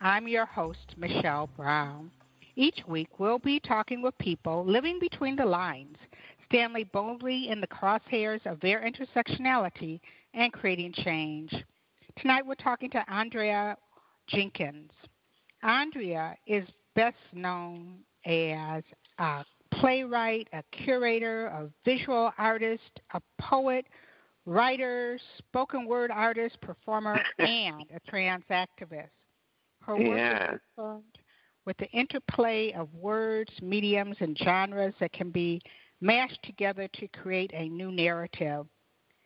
I'm your host, Michelle Brown. Each week, we'll be talking with people living between the lines, standing boldly in the crosshairs of their intersectionality and creating change. Tonight, we're talking to Andrea Jenkins. Andrea is best known as a playwright, a curator, a visual artist, a poet, writer, spoken word artist, performer, and a trans activist. Her work Yeah. is concerned with the interplay of words, mediums, and genres that can be mashed together to create a new narrative.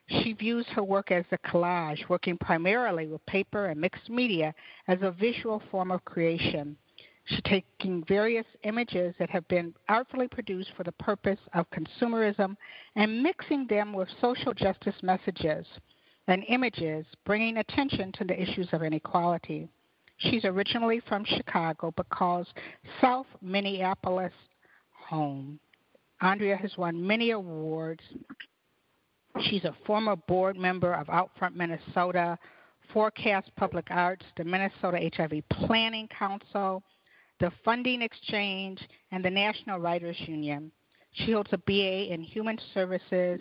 She views her work as a collage, working primarily with paper and mixed media as a visual form of creation. She's taking various images that have been artfully produced for the purpose of consumerism and mixing them with social justice messages and images, bringing attention to the issues of inequality. She's originally from Chicago but calls South Minneapolis home. Andrea has won many awards. She's a former board member of Outfront Minnesota, Forecast Public Arts, the Minnesota HIV Planning Council, the Funding Exchange, and the National Writers Union. She holds a BA in Human Services,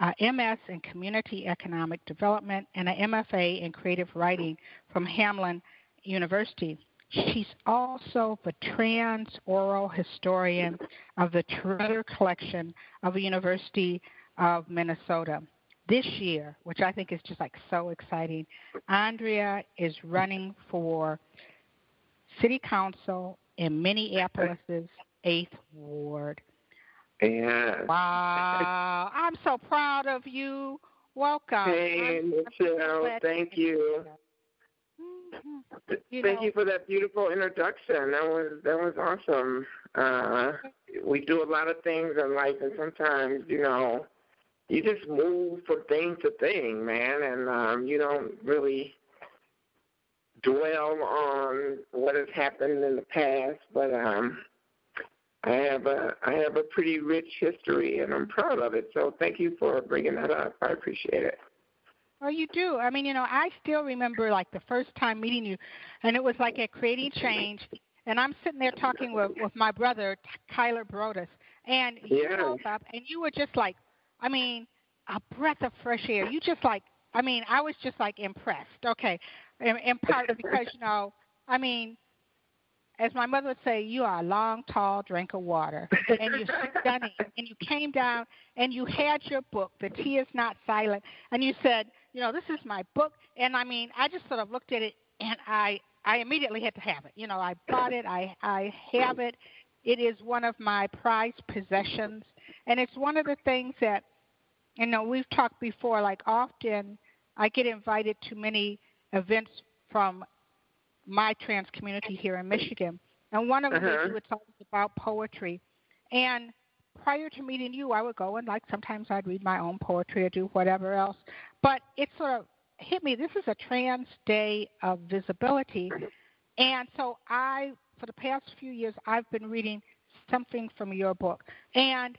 a MS in Community Economic Development, and an MFA in Creative Writing from Hamline University. She's also the trans oral historian of the Tretter Collection of the University of Minnesota. This year, which I think is just like so exciting, Andrea is running for City Council in Minneapolis's 8th Ward. Yeah. Wow. I'm so proud of you. Welcome. Hey, I'm- I'm so Michelle, thank you. You Thank know- you for that beautiful introduction. That was that was awesome. Uh, we do a lot of things in life, and sometimes you know, you just move from thing to thing, man, and um, you don't really dwell on what has happened in the past. But um, I have a I have a pretty rich history, and I'm proud of it. So thank you for bringing that up. I appreciate it. Oh, you do. I mean, you know, I still remember like the first time meeting you, and it was like at Creating Change, and I'm sitting there talking with with my brother Kylar Broadus, and you Yeah. rolled up, and you were just like, I mean, a breath of fresh air. You just like, I mean, I was just like impressed. Okay, in, in part because you know, I mean, as my mother would say, you are a long, tall drink of water, and you're stunning. And you came down and you had your book, The T is Not Silent, and you said, you know, this is my book. And I mean, I just sort of looked at it and I I immediately had to have it. You know, I bought it. I I have it. It is one of my prized possessions, and it's one of the things that, you know, we've talked before. Like often, I get invited to many events from my trans community here in Michigan, and one of them Uh-huh. do it's always about poetry. And prior to meeting you, I would go and like sometimes I'd read my own poetry or do whatever else. But it sort of hit me. This is a trans day of visibility, and so I, for the past few years, I've been reading something from your book and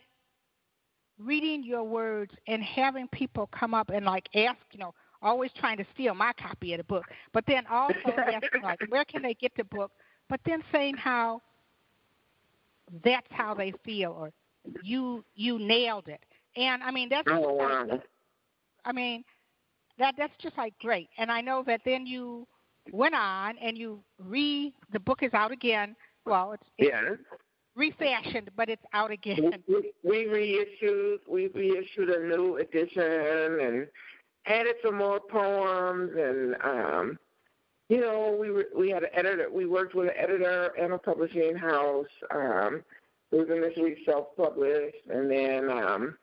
reading your words and having people come up and like ask, you know, always trying to steal my copy of the book, but then also asking like, where can they get the book? But then saying how that's how they feel or you you nailed it. And I mean that's Oh wow. I mean that that's just like great. And I know that then you went on and you re the book is out again. Well, it's, it's Yeah. refashioned, but it's out again. We, we reissued we reissued a new edition and added some more poems and um you know we were, we had an editor we worked with an editor and a publishing house um it was initially self published and then um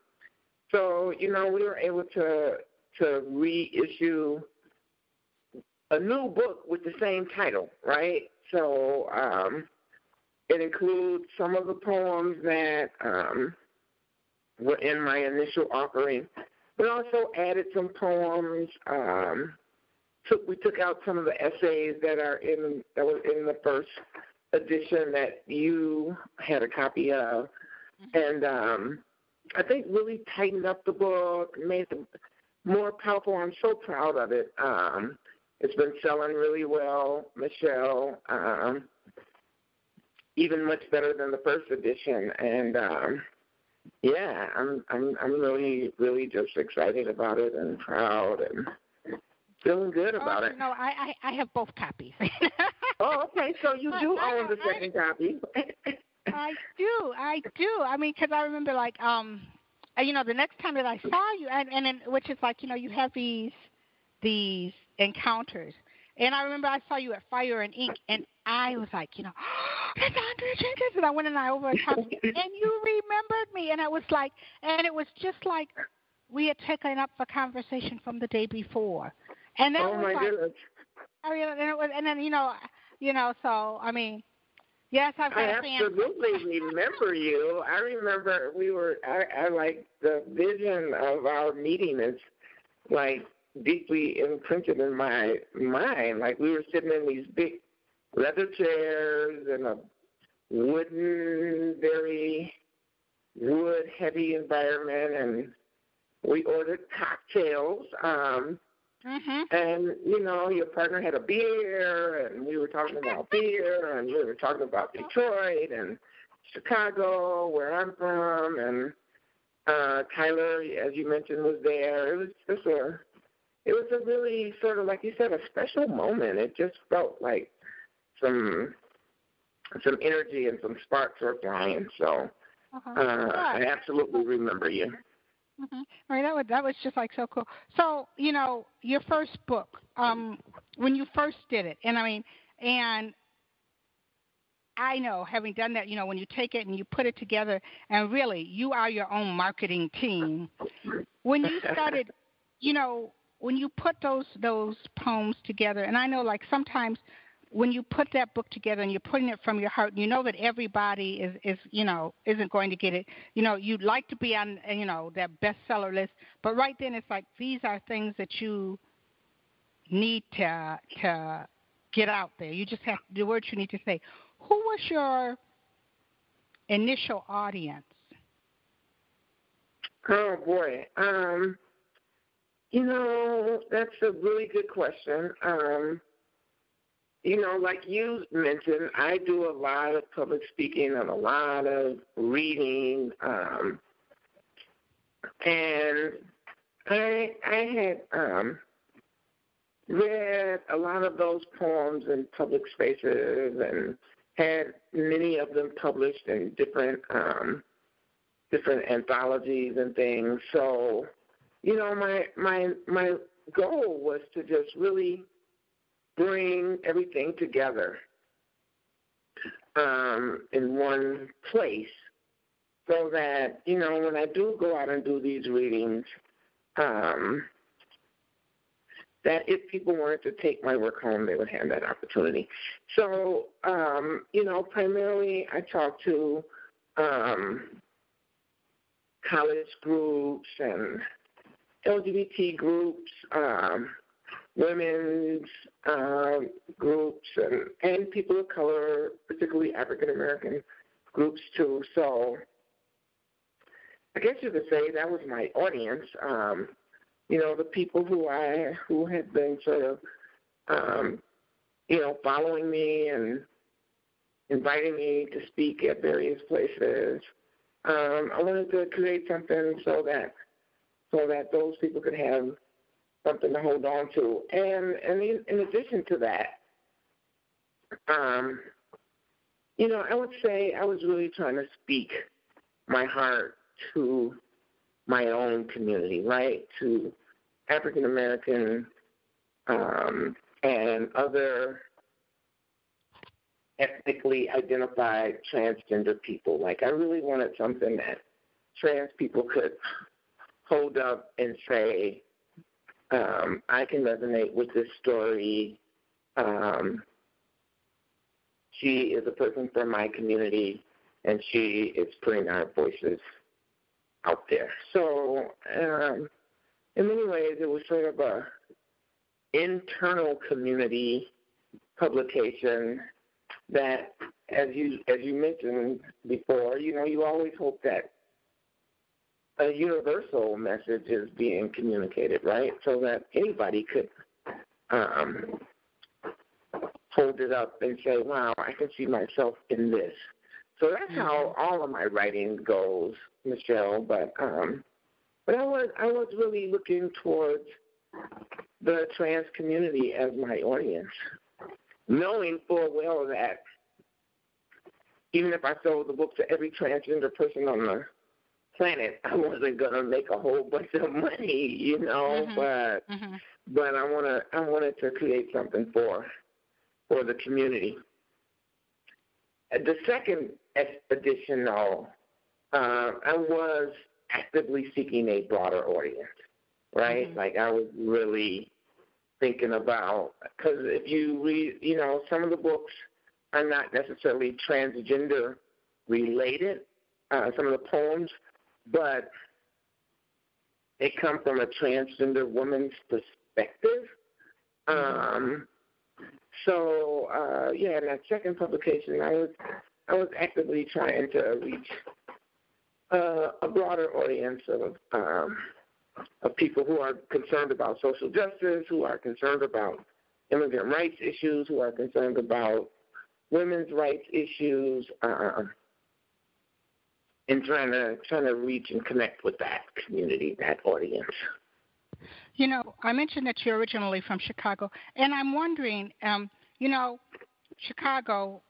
so you know we were able to to reissue a new book with the same title, right? So um, it includes some of the poems that um, were in my initial offering, but also added some poems. Um, took we took out some of the essays that are in that was in the first edition that you had a copy of, mm-hmm. and um, I think really tightened up the book, made it more powerful. I'm so proud of it. Um, it's been selling really well, Michelle. Um, even much better than the first edition, and um, yeah, I'm I'm I'm really really just excited about it and proud and feeling good about oh, it. No, I, I I have both copies. oh, okay. So you do I, own the second copy. I do, I do. I mean, because I remember like um, you know, the next time that I saw you, and and then, which is like you know, you have these these encounters. And I remember I saw you at Fire and Ink, and I was like, you know, oh, that's Andrea Jenkins. And I went and I over and you remembered me. And it was like, and it was just like we had taken up the conversation from the day before. And that oh was my like, goodness. I mean, and it was, and then you know, you know, so I mean, yes, I've I absolutely remember you. I remember we were. I, I like the vision of our meeting is like deeply imprinted in my mind. Like we were sitting in these big leather chairs in a wooden, very wood heavy environment, and we ordered cocktails. Um, mm-hmm. And you know, your partner had a beer, and we were talking about beer, and we were talking about Detroit and Chicago, where I'm from, and uh Tyler, as you mentioned, was there. It was just a it was a really sort of like you said, a special moment. It just felt like some some energy and some sparks were flying. So uh-huh. uh, I absolutely remember you. Mm-hmm. Right, that was that was just like so cool. So you know, your first book, um, when you first did it, and I mean, and I know, having done that, you know, when you take it and you put it together, and really, you are your own marketing team. When you started, you know, when you put those those poems together, and I know like sometimes when you put that book together and you're putting it from your heart, and you know that everybody is is you know isn't going to get it. You know you'd like to be on you know that bestseller list, but right then it's like these are things that you need to to get out there. You just have the words you need to say. Who was your initial audience? Oh boy. Um you know, that's a really good question. Um, you know, like you mentioned, I do a lot of public speaking and a lot of reading. Um, and I I had um, read a lot of those poems in public spaces and had many of them published in different um, different anthologies and things. So you know, my my my goal was to just really bring everything together um, in one place, so that you know when I do go out and do these readings, um, that if people wanted to take my work home, they would have that opportunity. So, um, you know, primarily I talk to um, college groups and LGBT groups, um, women's uh, groups, and, and people of color, particularly African American groups too. So I guess you could say that was my audience. Um, you know, the people who I who had been sort of, um, you know, following me and inviting me to speak at various places. Um, I wanted to create something so that so that those people could have something to hold on to. And and in, addition to that, um, you know, I would say I was really trying to speak my heart to my own community, right? To African American um, and other ethnically identified transgender people. Like I really wanted something that trans people could hold up and say, um, I can resonate with this story. um, she is a person from my community, and she is putting our voices out there. So, um, in many ways, it was sort of a internal community publication that, as you as you mentioned before, you know, you always hope that a universal message is being communicated, right? So that anybody could um, hold it up and say, "Wow, I can see myself in this." So that's mm-hmm. how all of my writing goes, Michelle. But um, but I was I was really looking towards the trans community as my audience, knowing full well that even if I sold the book to every transgender person on the planet, I wasn't gonna make a whole bunch of money, you know. Mm-hmm. But mm-hmm. but I wanna I wanted to create something for for the community. The second edition, though, uh, I was actively seeking a broader audience, right? Mm-hmm. Like I was really thinking about because if you read, you know, some of the books are not necessarily transgender related. Uh, some of the poems, but they come from a transgender woman's perspective. Mm-hmm. Um, so uh, yeah, in that second publication, I was I was actively trying to reach uh, a broader audience of um, of people who are concerned about social justice, who are concerned about immigrant rights issues, who are concerned about women's rights issues, uh, and trying to trying to reach and connect with that community, that audience. You know, I mentioned that you're originally from Chicago, and I'm wondering, um, you know, Chicago.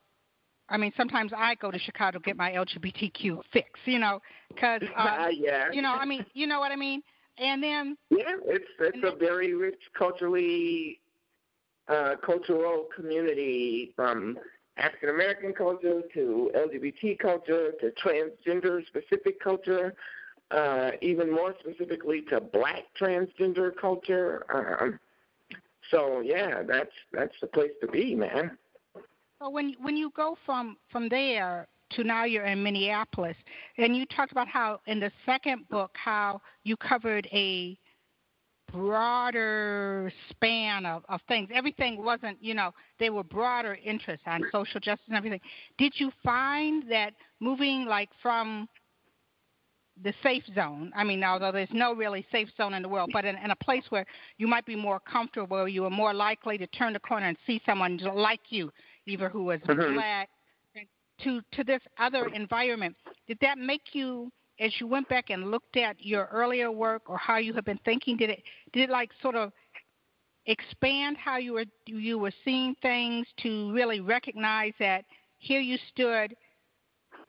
I mean, sometimes I go to Chicago to get my LGBTQ fix, you know, because um, uh, yeah. you know, I mean, you know what I mean. And then yeah, it's it's a then, very rich culturally uh, cultural community from African American culture to LGBT culture to transgender specific culture uh, even more specifically to black transgender culture. Um, so yeah, that's that's the place to be, man. So when when you go from from there to now you're in Minneapolis, and you talked about how in the second book how you covered a broader span of, of things. Everything wasn't, you know, they were broader interests on social justice and everything. Did you find that moving like from the safe zone. I mean, although there's no really safe zone in the world, but in, in a place where you might be more comfortable, you are more likely to turn the corner and see someone like you, either who is mm-hmm. black, to to this other environment. Did that make you, as you went back and looked at your earlier work or how you have been thinking, did it did it like sort of expand how you were you were seeing things to really recognize that here you stood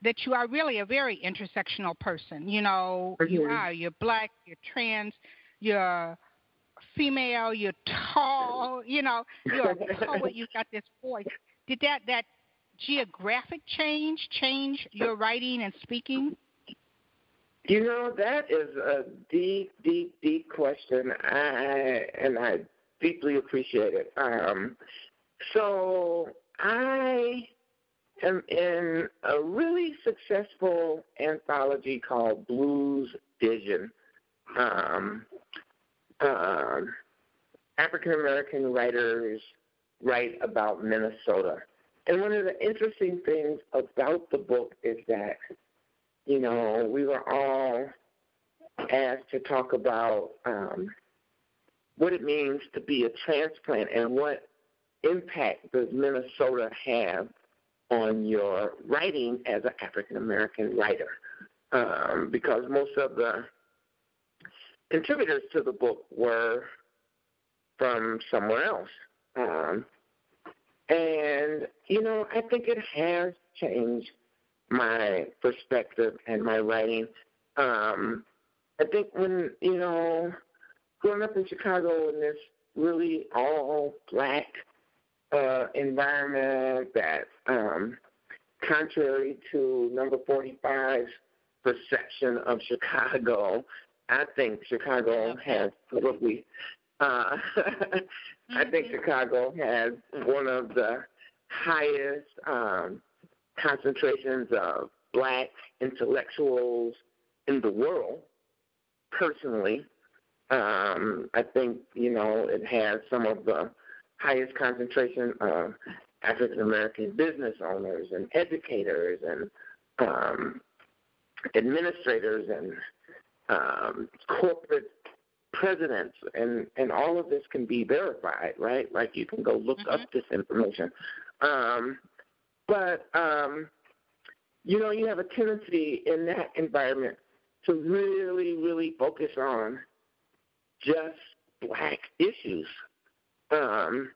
that you are really a very intersectional person. You know, mm-hmm. you are. You're black. You're trans. You're female. You're tall. You know, you're a poet. You've got this voice. Did that that geographic change change your writing and speaking? You know, that is a deep, deep, deep question. I and I deeply appreciate it. Um, so I am in a really successful anthology called Blues Vision. Um, uh, African American writers write about Minnesota. And one of the interesting things about the book is that, you know, we were all asked to talk about um, what it means to be a transplant and what impact does Minnesota have on your writing as an African American writer, um, because most of the contributors to the book were from somewhere else. Um, and, you know, I think it has changed my perspective and my writing. Um, I think when, you know, growing up in Chicago in this really all black uh, environment that, um, contrary to number 45's perception of Chicago, I think Chicago has probably Uh. I think mm-hmm. Chicago has one of the highest um, concentrations of black intellectuals in the world. Personally, um, I think you know it has some of the highest concentration of African American business owners and educators and um, administrators and um, corporate presidents, and and all of this can be verified, right? Like you can go look mm-hmm. up this information. Um, but um, you know, you have a tendency in that environment to really, really focus on just black issues. Um,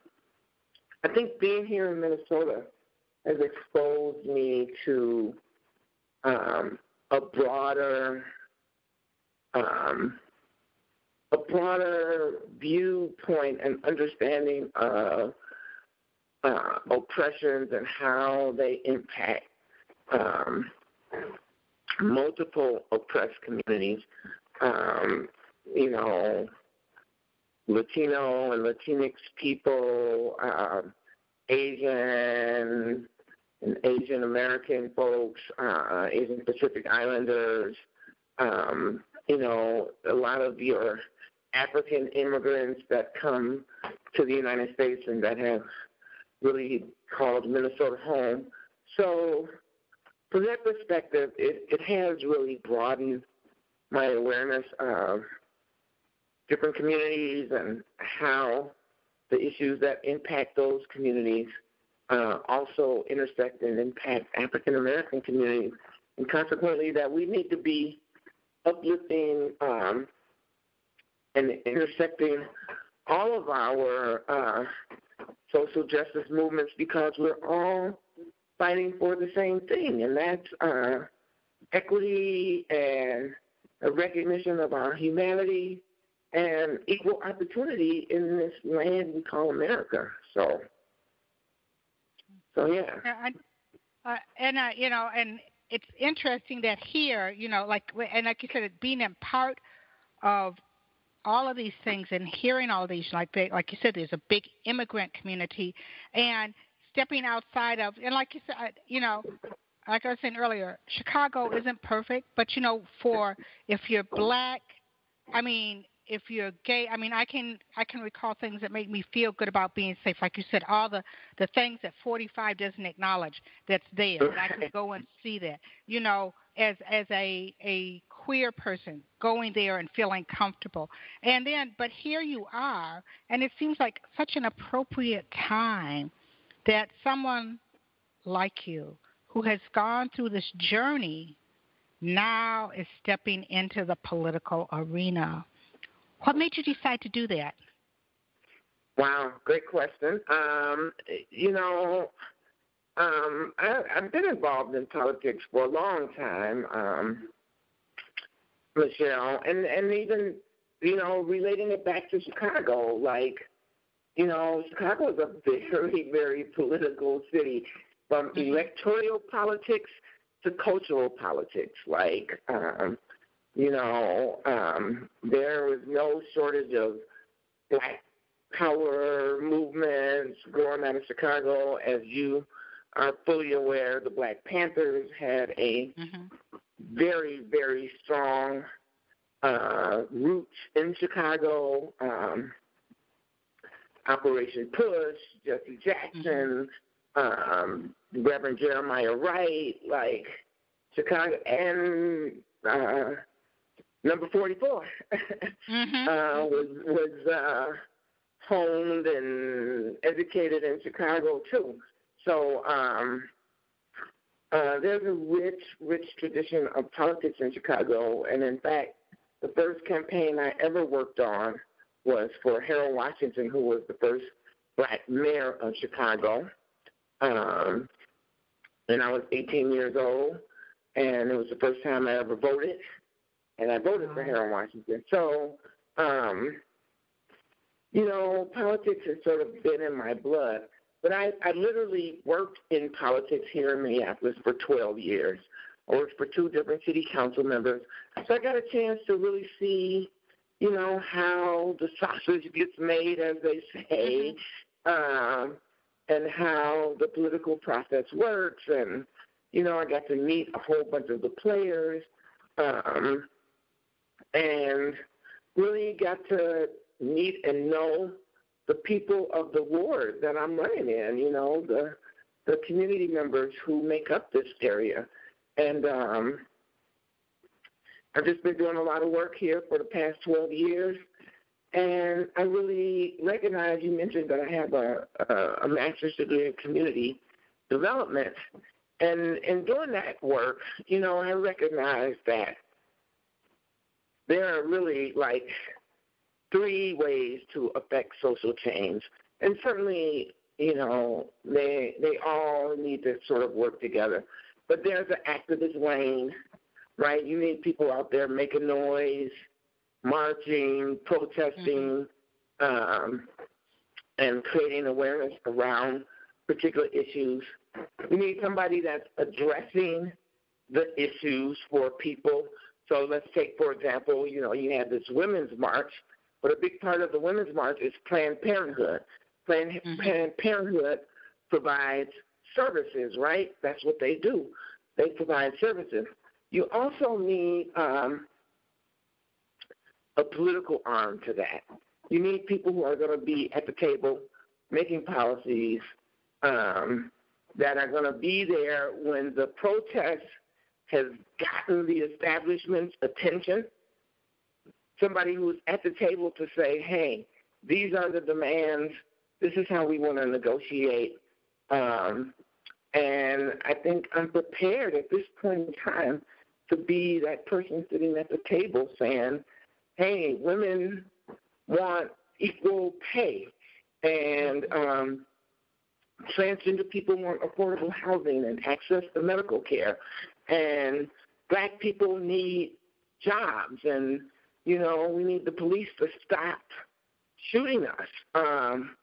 I think being here in Minnesota has exposed me to um, a broader um, a broader viewpoint and understanding of uh, oppressions and how they impact um, multiple oppressed communities. Um, you know, Latino and Latinx people, uh, Asian and Asian American folks, uh, Asian Pacific Islanders, um, you know, a lot of your African immigrants that come to the United States and that have really called Minnesota home. So, from that perspective, it, it has really broadened my awareness of different communities and how the issues that impact those communities uh, also intersect and impact African American communities, and consequently that we need to be uplifting um, and intersecting all of our uh, social justice movements because we're all fighting for the same thing, and that's uh, equity and a recognition of our humanity and equal opportunity in this land we call America. So, so yeah. Uh, and uh, you know, and it's interesting that here, you know, like and like you said, being a part of all of these things and hearing all these, like they, like you said, there's a big immigrant community, and stepping outside of, and like you said, you know, like I was saying earlier, Chicago isn't perfect, but you know, for if you're black, I mean, if you're gay, I mean, I can I can recall things that make me feel good about being safe. Like you said, all the the things that 45 doesn't acknowledge that's there, and I can go and see that. You know, as as a a queer person going there and feeling comfortable. And then, but here you are, and it seems like such an appropriate time that someone like you, who has gone through this journey, now is stepping into the political arena. What made you decide to do that? Wow, great question. Um, you know, um, I, I've been involved in politics for a long time. Um, Michelle, and and even you know relating it back to Chicago, like you know Chicago is a very very political city, from mm-hmm. electoral politics to cultural politics. Like um, you know, um, there was no shortage of black power movements growing out of Chicago, as you are fully aware. The Black Panthers had a mm-hmm very, very strong uh, roots in Chicago. Um, Operation Push, Jesse Jackson, mm-hmm. um, Reverend Jeremiah Wright, like Chicago, and uh, number 44 mm-hmm. uh, was was uh, honed and educated in Chicago too. So um, uh, there's a rich, rich tradition of politics in Chicago, and in fact, the first campaign I ever worked on was for Harold Washington, who was the first black mayor of Chicago. Um, and I was 18 years old, and it was the first time I ever voted, and I voted for Harold Washington. So, um, you know, politics has sort of been in my blood. But I, I literally worked in politics here in Minneapolis for 12 years. I worked for two different city council members. So I got a chance to really see, you know, how the sausage gets made, as they say, mm-hmm. um, and how the political process works. And, you know, I got to meet a whole bunch of the players um, and really got to meet and know the people of the ward that I'm running in, you know, the the community members who make up this area. And um, I've just been doing a lot of work here for the past 12 years. And I really recognize you mentioned that I have a, a, a master's degree in community development. And in doing that work, you know, I recognize that there are really like three ways to affect social change. And certainly, you know, they they all need to sort of work together. But there's an activist lane, right? You need people out there making noise, marching, protesting, mm-hmm. um, and creating awareness around particular issues. You need somebody that's addressing the issues for people. So let's take, for example, you know, you had this women's march, but a big part of the women's march is Planned Parenthood. Planned, mm-hmm. Planned Parenthood provides services, right? That's what they do. They provide services. You also need um, a political arm to that. You need people who are going to be at the table making policies um, that are going to be there when the protest has gotten the establishment's attention. Somebody who's at the table to say, hey, these are the demands. This is how we want to negotiate. Um, and I think I'm prepared at this point in time to be that person sitting at the table saying, hey, women want equal pay. And um, transgender people want affordable housing and access to medical care. And black people need jobs. And, you know, we need the police to stop shooting us. Um,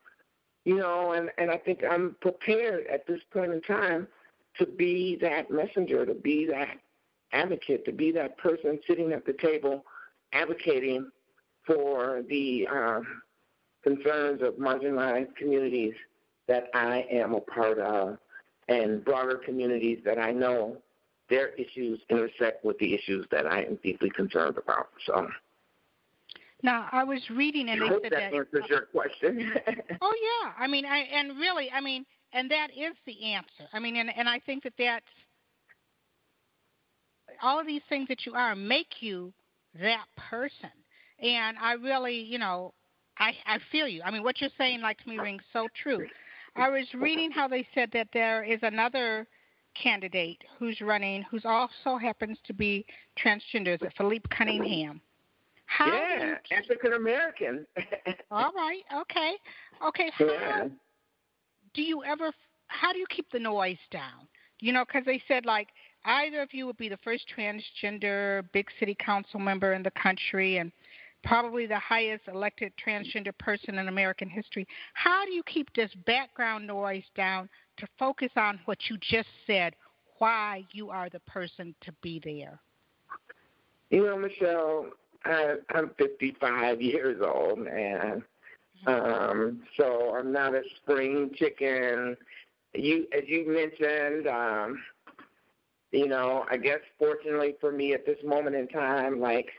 you know, and, and I think I'm prepared at this point in time to be that messenger, to be that advocate, to be that person sitting at the table advocating for the um, concerns of marginalized communities that I am a part of and broader communities that I know their issues intersect with the issues that I am deeply concerned about. So. Now I was reading and I they hope said that, that answers your question. oh yeah, I mean, I and really, I mean, and that is the answer. I mean, and and I think that that's all of these things that you are make you that person. And I really, you know, I I feel you. I mean, what you're saying, like to me, rings so true. I was reading how they said that there is another candidate who's running, who's also happens to be transgender, is it Phillipe Cunningham? How yeah, African American. all right. Okay. Okay. How yeah. do you ever? How do you keep the noise down? You know, because they said like either of you would be the first transgender big city council member in the country, and probably the highest elected transgender person in American history. How do you keep this background noise down to focus on what you just said? Why you are the person to be there? You know, Michelle, I, I'm 55 years old, man. Um, so I'm not a spring chicken. You, as you mentioned, um, you know, I guess fortunately for me at this moment in time, like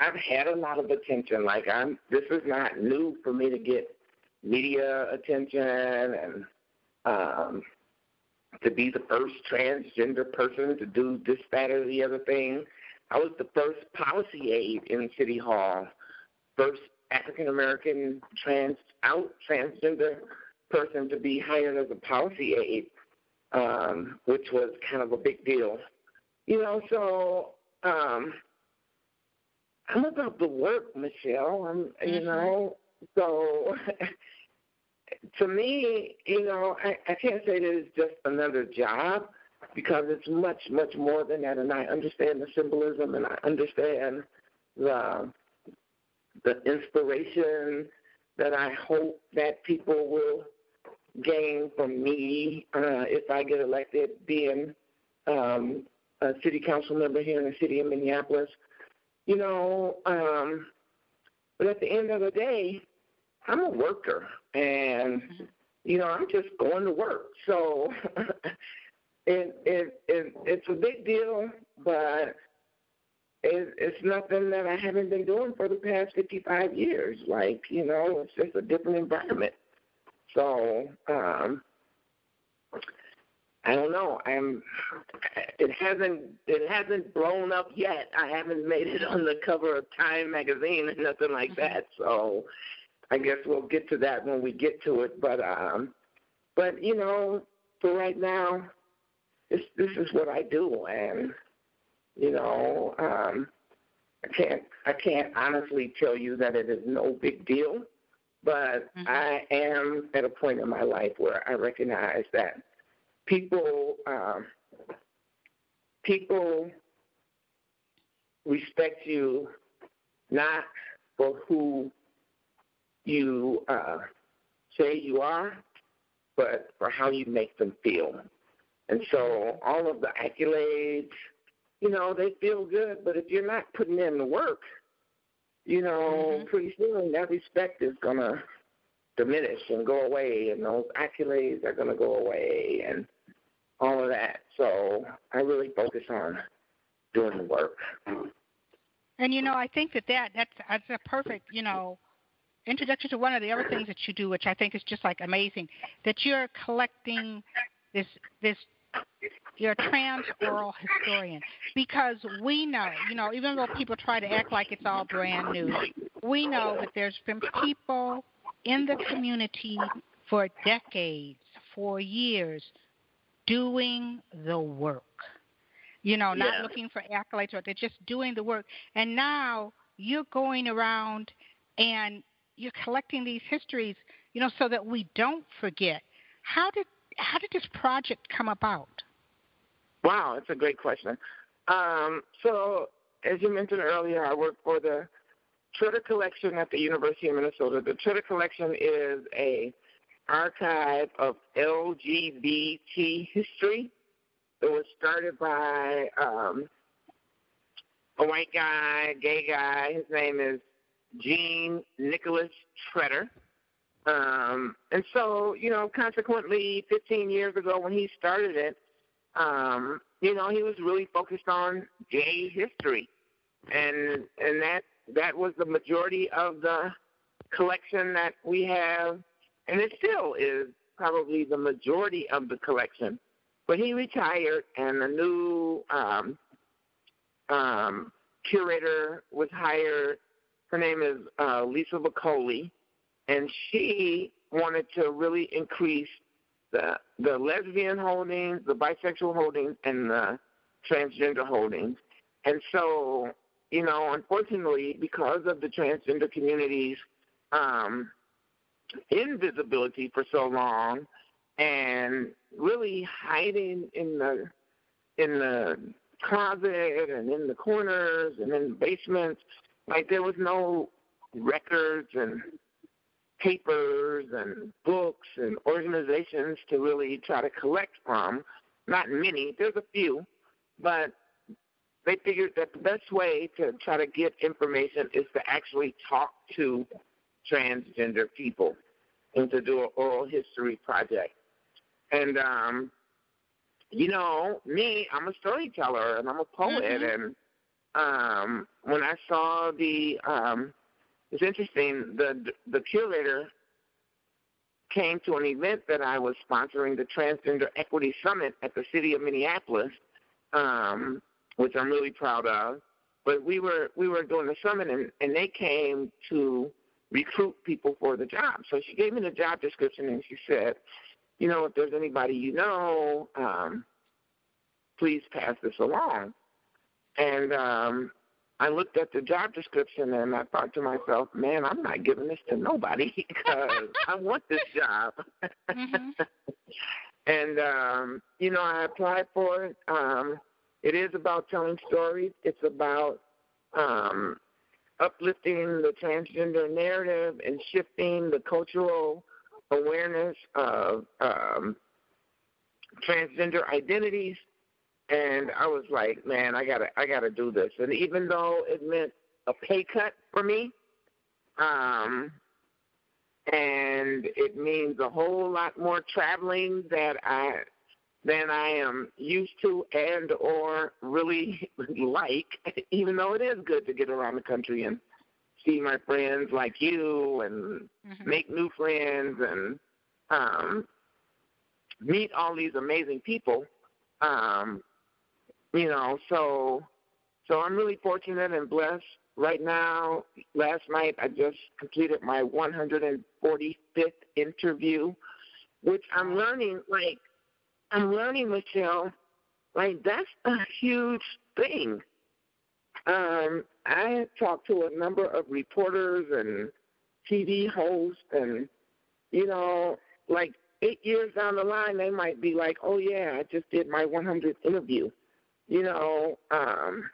I've had a lot of attention. Like I'm, this is not new for me to get media attention and um, to be the first transgender person to do this, that, or the other thing. I was the first policy aide in City Hall, first African American trans out transgender person to be hired as a policy aide, um, which was kind of a big deal. You know, so um, I'm about the work, Michelle. I'm, mm-hmm. you know, so to me, you know, I, I can't say that it's just another job because it's much, much more than that. And I understand the symbolism and I understand the the inspiration that I hope that people will gain from me uh, if I get elected, being um, a city council member here in the city of Minneapolis. You know, um, But at the end of the day, I'm a worker, and mm-hmm. you know I'm just going to work. So it, it it it's a big deal, but it, it's nothing that I haven't been doing for the past 55 years. Like you know, it's just a different environment. So um, I don't know. I'm. It hasn't. It hasn't blown up yet. I haven't made it on the cover of Time magazine or nothing like mm-hmm. that. So, I guess we'll get to that when we get to it. But um, but you know, for right now, this this is what I do, and you know, um, I can't I can't honestly tell you that it is no big deal, but mm-hmm. I am at a point in my life where I recognize that people um, people respect you not for who you uh, say you are, but for how you make them feel. And so all of the accolades, you know, they feel good, but if you're not putting in the work, you know, mm-hmm. pretty soon that respect is going to diminish and go away, and those accolades are going to go away, and all of that. So I really focus on doing the work. And you know, I think that, that that's that's a perfect, you know, introduction to one of the other things that you do, which I think is just like amazing. That you're collecting this this you're a trans oral historian because we know, you know, even though people try to act like it's all brand new, we know that there's been people in the community for decades, for years, doing the work. You know, not yeah. looking for accolades, or they're just doing the work. And now you're going around and you're collecting these histories, you know, so that we don't forget. How did how did this project come about? Wow, that's a great question. Um, so, as you mentioned earlier, I work for the Tretter Collection at the University of Minnesota. The Tretter Collection is a archive of LGBT history. It was started by um, a white guy, gay guy. His name is Gene Nicholas Tretter. Um, and so, you know, consequently, 15 years ago when he started it, um, you know, he was really focused on gay history, and and that that was the majority of the collection that we have and it still is probably the majority of the collection. But he retired, and a new um, um, curator was hired. Her name is uh, Lisa Vecoli, and she wanted to really increase the the lesbian holdings, the bisexual holdings, and the transgender holdings. And so, you know, unfortunately, because of the transgender communities um, invisibility for so long and really hiding in the in the closet and in the corners and in the basements like there was no records and papers and books and organizations to really try to collect from not many there's a few but they figured that the best way to try to get information is to actually talk to transgender people and to do an oral history project. And um, you know, me, I'm a storyteller and I'm a poet mm-hmm. and um when I saw the um it's interesting, the the curator came to an event that I was sponsoring, the Transgender Equity Summit at the city of Minneapolis, um, which I'm really proud of. But we were we were doing the summit and, and they came to recruit people for the job. So she gave me the job description and she said, you know, if there's anybody you know, um, please pass this along. And um, I looked at the job description and I thought to myself, man, I'm not giving this to nobody because I want this job. mm-hmm. and, um, you know, I applied for it. Um, it is about telling stories. It's about um, uplifting the transgender narrative and shifting the cultural awareness of um, transgender identities. And I was like, man, I gotta, I gotta do this. And even though it meant a pay cut for me, Um, and it means a whole lot more traveling that I than I am used to and or really like, even though it is good to get around the country and see my friends like you and mm-hmm. make new friends and um meet all these amazing people. Um, you know, so so I'm really fortunate and blessed. Right now, last night I just completed my 145th interview, which I'm learning like I'm learning, Michelle, like that's a huge thing. Um, I talked to a number of reporters and TV hosts, and you know, like eight years down the line, they might be like, "Oh yeah, I just did my 100th interview." You know, um,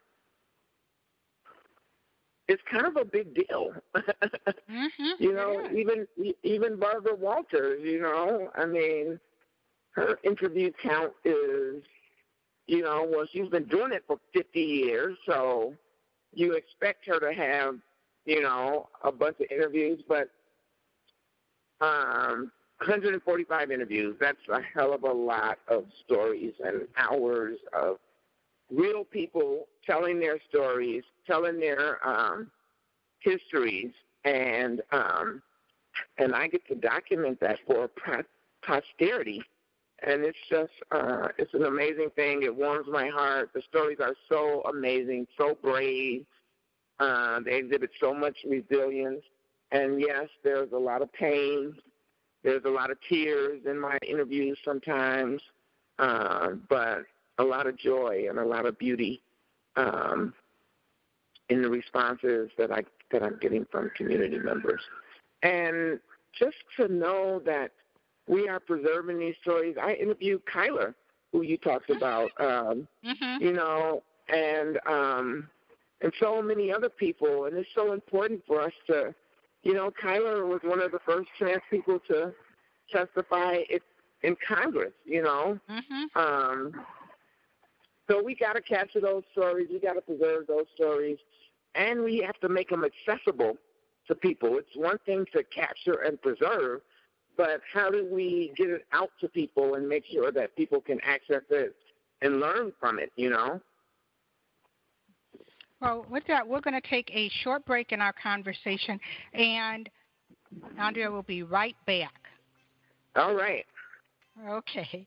it's kind of a big deal. mm-hmm. You know, yeah. even even Barbara Walters. You know, I mean, her interview count is, you know, well, she's been doing it for 50 years, so you expect her to have, you know, a bunch of interviews, but um, 145 interviews, that's a hell of a lot of stories and hours of real people telling their stories, telling their um, histories, and um, and I get to document that for posterity and it's just uh, it's an amazing thing. It warms my heart. The stories are so amazing, so brave. Uh, they exhibit so much resilience, and yes, there's a lot of pain. There's a lot of tears in my interviews sometimes, uh, but a lot of joy and a lot of beauty um, in the responses that I that I'm getting from community members, and just to know that we are preserving these stories. I interviewed Kylar, who you talked mm-hmm. about, um, mm-hmm. you know, and um, and so many other people, and it's so important for us to, you know, Kylar was one of the first trans people to testify in Congress, you know. Mm-hmm. Um, so we got to capture those stories. We got to preserve those stories, and we have to make them accessible to people. It's one thing to capture and preserve, but how do we get it out to people and make sure that people can access it and learn from it, you know? Well, with that, we're going to take a short break in our conversation, and Andrea will be right back. All right. Okay.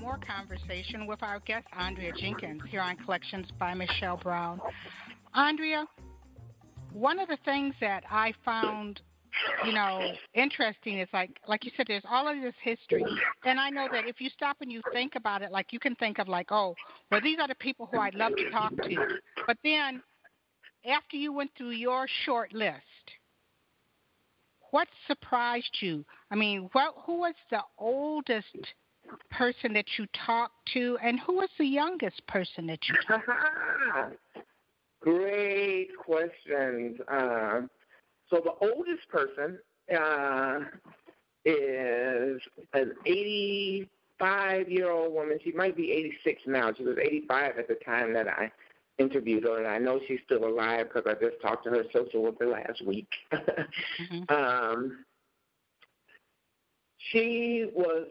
more conversation with our guest, Andrea Jenkins, here on Collections by Michelle Brown. Andrea, one of the things that I found, you know, interesting is like, like you said, there's all of this history, and I know that if you stop and you think about it, like you can think of like, oh, well, these are the people who I'd love to talk to, but then after you went through your short list, what surprised you? I mean, what, who was the oldest person that you talked to, and who was the youngest person that you talked to? Great questions. Uh, so the oldest person uh, is an 85 year old woman. She might be 86 now. She was 85 at the time that I interviewed her, and I know she's still alive because I just talked to her social worker last week. mm-hmm. um, she was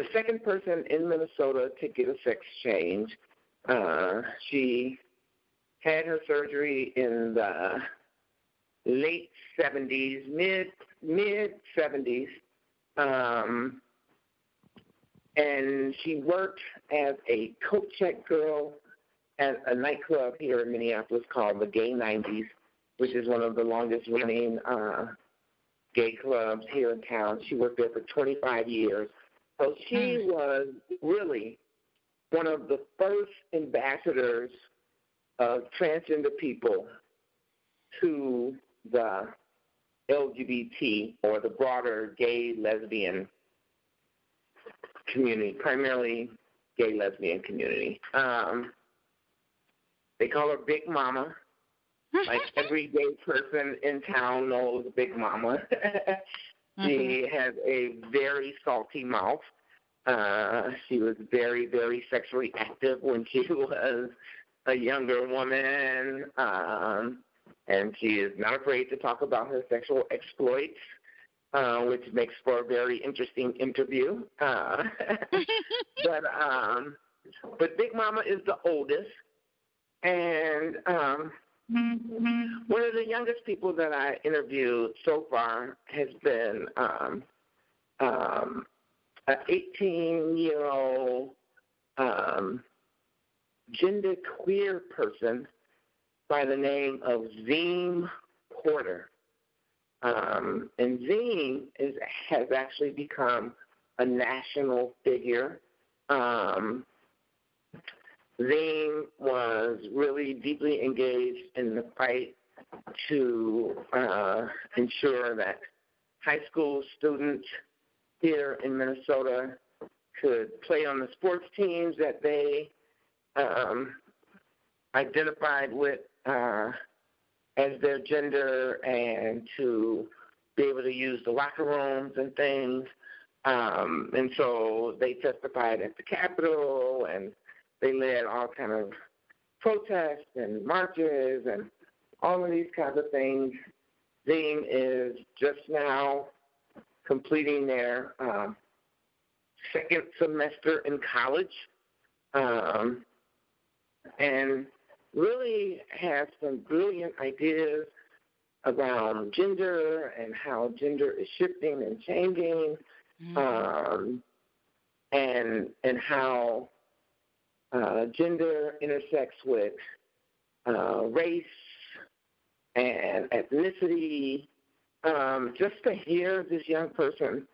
the second person in Minnesota to get a sex change. Uh, she had her surgery in the late 70s, mid mid 70s, um, and she worked as a coat check girl at a nightclub here in Minneapolis called the Gay 90s, which is one of the longest running uh, gay clubs here in town. She worked there for 25 years So she mm. was really one of the first ambassadors of transgender people to the LGBT or the broader gay lesbian community, primarily gay lesbian community. Um, they call her Big Mama. like every gay person in town knows Big Mama. she mm-hmm. has a very salty mouth. Uh, she was very, very sexually active when she was a younger woman. Um, and she is not afraid to talk about her sexual exploits, uh, which makes for a very interesting interview. Uh, but um, but Big Mama is the oldest, and um, one of the youngest people that I interviewed so far has been um, um, an 18 year old um, gender queer person by the name of Zeam Porter. Um, and Zeam has actually become a national figure. Um, Zeam was really deeply engaged in the fight to uh, ensure that high school students here in Minnesota could play on the sports teams that they um, identified with uh, as their gender and to be able to use the locker rooms and things. Um, and so they testified at the Capitol and they led all kind of protests and marches and all of these kinds of things. Zeam is just now completing their um, second semester in college. Um, and really has some brilliant ideas around gender and how gender is shifting and changing, mm-hmm. um, and and how uh, gender intersects with uh, race and ethnicity. Um, just to hear this young person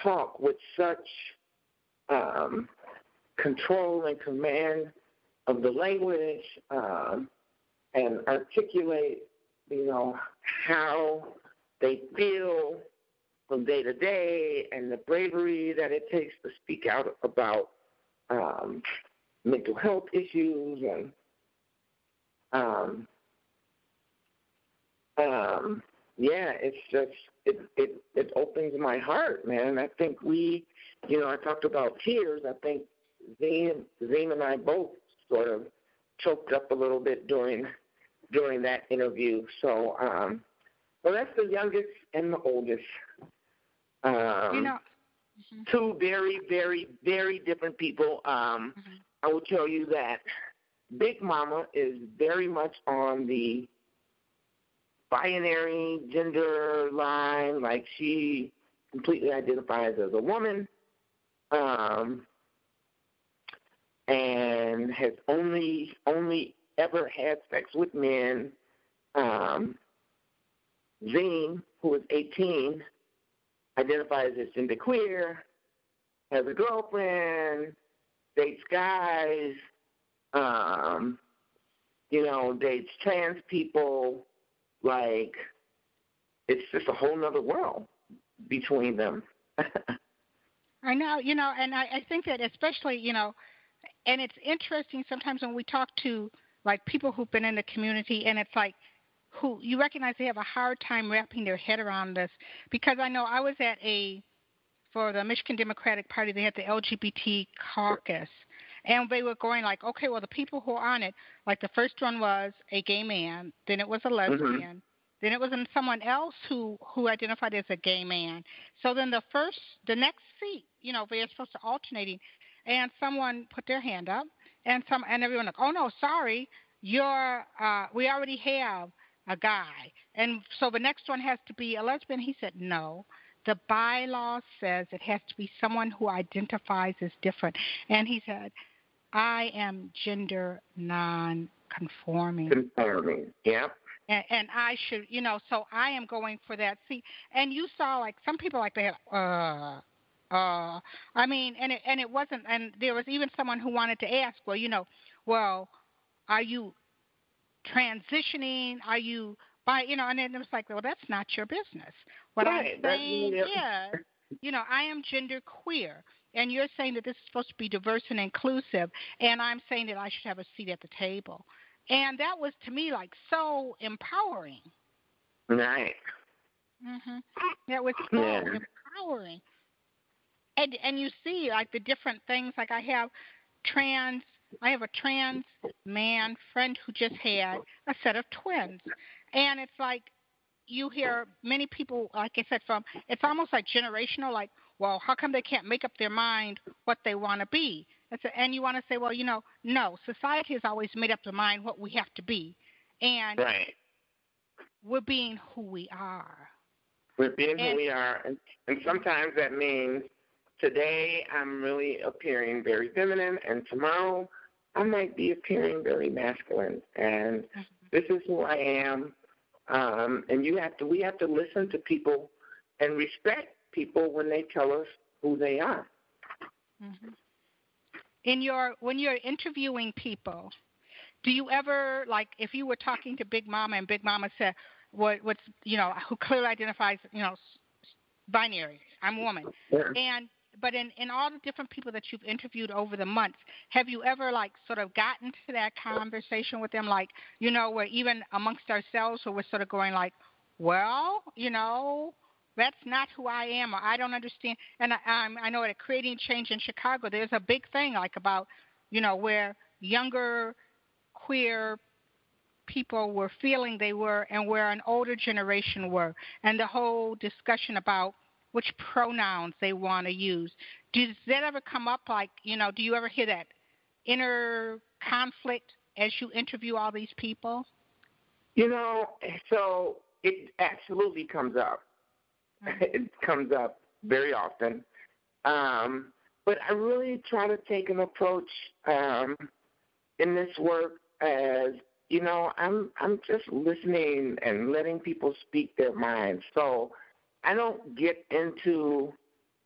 talk with such um, control and command of the language um, and articulate, you know, how they feel from day to day and the bravery that it takes to speak out about um, mental health issues and um, um, yeah, it's just it it it opens my heart, man. I think we, you know, I talked about tears. I think Zeam, Zeam and I both sort of choked up a little bit during during that interview. So, um, well, that's the youngest and the oldest. Um, you know, mm-hmm. two very, very, very different people. Um, mm-hmm. I will tell you that Big Mama is very much on the binary gender line. Like she completely identifies as a woman. Um, and has only only ever had sex with men. Um, who is 18, identifies as genderqueer, has a girlfriend, dates guys, um, you know, dates trans people. Like, it's just a whole nother world between them. I know, you know, and I, I think that especially, you know, and it's interesting sometimes when we talk to like people who've been in the community and it's like who you recognize they have a hard time wrapping their head around this because I know I was at a for the Michigan Democratic Party they had the LGBT caucus and they were going like okay well the people who are on it like the first one was a gay man then it was a mm-hmm. lesbian mm-hmm. then it was someone else who who identified as a gay man so then the first the next seat you know they're supposed to alternating and someone put their hand up, and some and everyone like, oh no, sorry, you're uh, we already have a guy, and so the next one has to be a lesbian. He said no. The bylaw says it has to be someone who identifies as different, and he said, I am gender non-conforming. Conforming, yep. And, and I should, you know, so I am going for that. See, and you saw like some people like they had, uh, uh I mean and it and it wasn't and there was even someone who wanted to ask, well, you know, well, are you transitioning? Are you by you know, and then it was like, well, that's not your business. What right. I'm saying, yeah, you know, I am gender queer, and you're saying that this is supposed to be diverse and inclusive, and I'm saying that I should have a seat at the table, and that was to me like so empowering. Right. Mhm. That was so yeah. empowering. And and you see like the different things like I have trans I have a trans man friend who just had a set of twins. And it's like you hear many people, like I said, from it's almost like generational, like, well, how come they can't make up their mind what they want to be? and you want to say, well, you know, no, society has always made up their mind what we have to be, and right. we're being who we are. We're being and, who we are, and, and sometimes that means today I'm really appearing very feminine, and tomorrow I might be appearing very masculine, and mm-hmm. this is who I am. Um, and you have to, we have to listen to people and respect people when they tell us who they are. Mm-hmm. In your when you're interviewing people, do you ever like if you were talking to Big Mama and Big Mama said what what's you know who clearly identifies you know binary I'm a woman yeah. and but in in all the different people that you've interviewed over the months, have you ever like sort of gotten to that conversation with them, like you know, where even amongst ourselves, where we're sort of going like, well, you know, that's not who I am, or I don't understand. And I, I'm, I know at creating change in Chicago, there's a big thing like about, you know, where younger queer people were feeling they were and where an older generation were, and the whole discussion about which pronouns they want to use. Does that ever come up? Like, you know, do you ever hear that inner conflict as you interview all these people? You know, so it absolutely comes up. Mm-hmm. It comes up very often. Um, but I really try to take an approach um, in this work as you know, I'm I'm just listening and letting people speak their minds. So I don't get into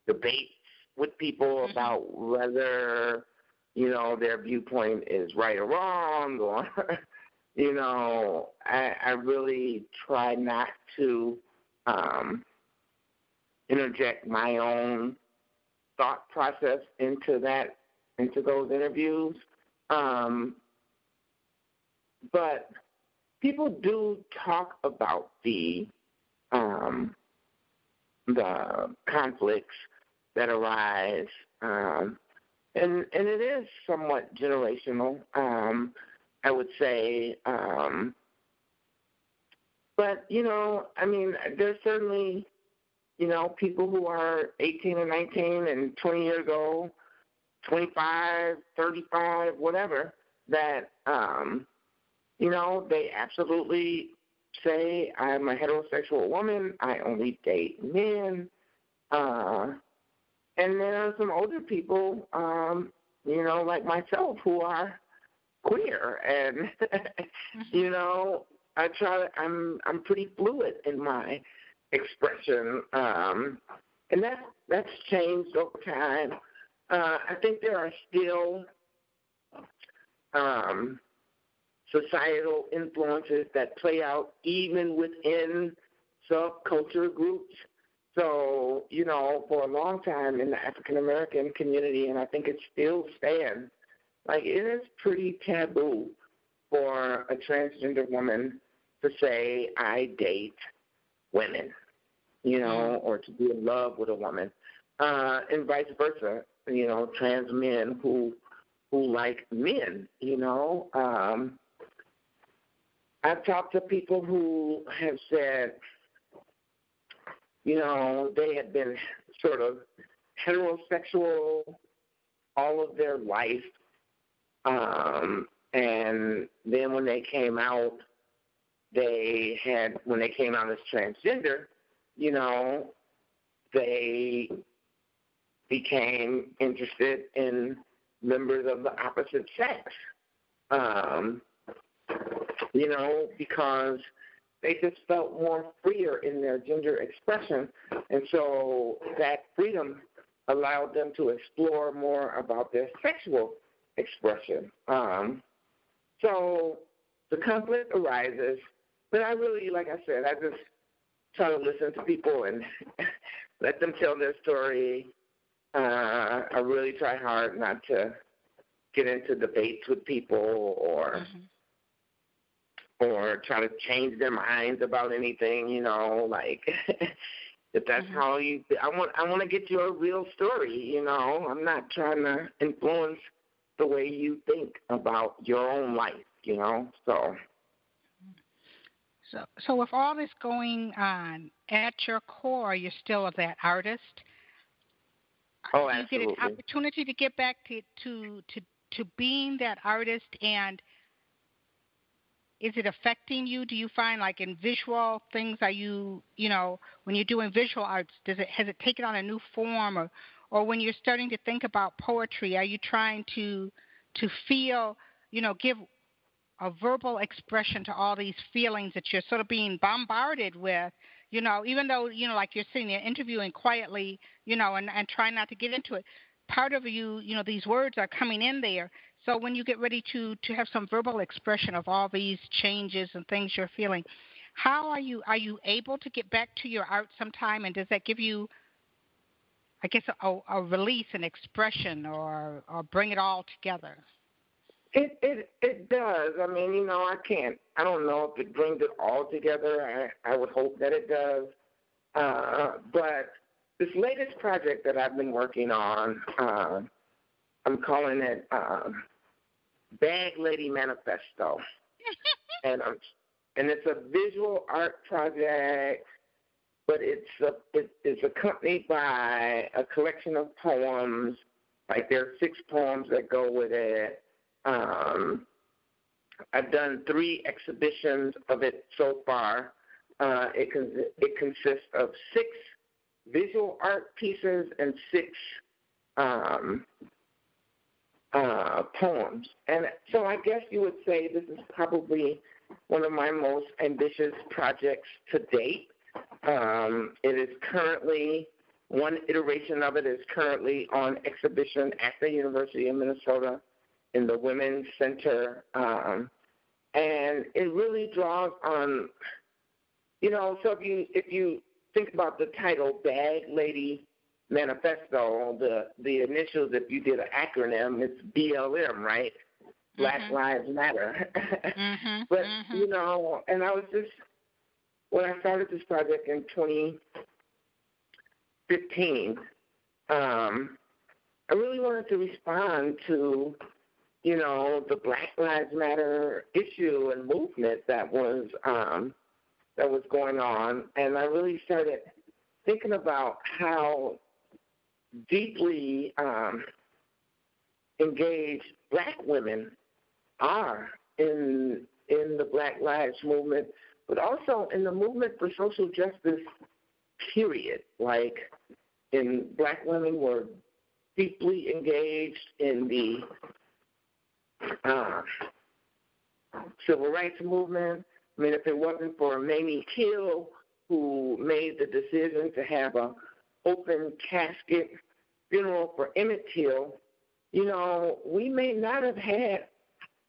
debates with people mm-hmm. about whether you know their viewpoint is right or wrong or you know I, I really try not to um, interject my own thought process into that into those interviews um, but people do talk about the um, the conflicts that arise, um, and and it is somewhat generational. Um, I would say, um, but you know, I mean, there's certainly you know people who are 18 and 19 and 20 years old, 25, 35, whatever that um, you know they absolutely say I'm a heterosexual woman. I only date men. Uh, and there are some older people, um, you know, like myself, who are queer, and you know, I try. To, I'm I'm pretty fluid in my expression, um, and that that's changed over time. Uh, I think there are still um, societal influences that play out even within subculture groups. So, you know, for a long time in the African American community, and I think it still stands, like it is pretty taboo for a transgender woman to say, I date women, you know, mm. or to be in love with a woman, uh, and vice versa. You know, trans men who who like men, you know. Um, I've talked to people who have said, you know, they had been sort of heterosexual all of their life. Um, and then when they came out, they had, when they came out as transgender, you know, they became interested in members of the opposite sex. Um, you know, because they just felt more freer in their gender expression. And so that freedom allowed them to explore more about their sexual expression. Um, so the conflict arises, but I really, like I said, I just try to listen to people and let them tell their story. Uh, I really try hard not to get into debates with people or mm-hmm. Or try to change their minds about anything. You know, like if that's mm-hmm. how you, I want I want to get you a real story. You know, I'm not trying to influence the way you think about your own life. You know, so. So, so with all this going on, at your core, you're still that artist. Oh, absolutely. You get an opportunity to get back to to to to being that artist, and is it affecting you? Do you find like in visual things? Are you you know when you're doing visual arts, does it has it taken on a new form, or or when you're starting to think about poetry, are you trying to to feel you know give a verbal expression to all these feelings that you're sort of being bombarded with you know even though you know like you're sitting there interviewing quietly you know and and trying not to get into it part of you you know these words are coming in there so when you get ready to to have some verbal expression of all these changes and things you're feeling how are you are you able to get back to your art sometime and does that give you i guess a, a release and expression or or bring it all together it it it does. I mean, you know, I can't. I don't know if it brings it all together. I I would hope that it does. Uh, but this latest project that I've been working on, uh, I'm calling it uh, Bag Lady Manifesto, and and it's a visual art project, but it's a it, it's accompanied by a collection of poems. Like there are six poems that go with it um, I've done three exhibitions of it so far. Uh, it, con- it consists of six visual art pieces and six um, uh, poems. And so I guess you would say this is probably one of my most ambitious projects to date. Um, it is currently, one iteration of it is currently on exhibition at the University of Minnesota in the Women's Center. Um, and it really draws on, you know, so if you if you think about the title Bag Lady Manifesto, the the initials, if you did an acronym, it's BLM, right? Black mm-hmm. Lives Matter. mm-hmm. But mm-hmm. you know, and I was just when I started this project in 2015, um, I really wanted to respond to you know, the Black Lives Matter issue and movement that was um, that was going on, and I really started thinking about how deeply um, engaged Black women are in in the Black Lives movement, but also in the movement for social justice. Period. Like, in Black women were deeply engaged in the uh, civil rights movement. I mean, if it wasn't for Mamie Till, who made the decision to have a open casket funeral for Emmett Till, you know, we may not have had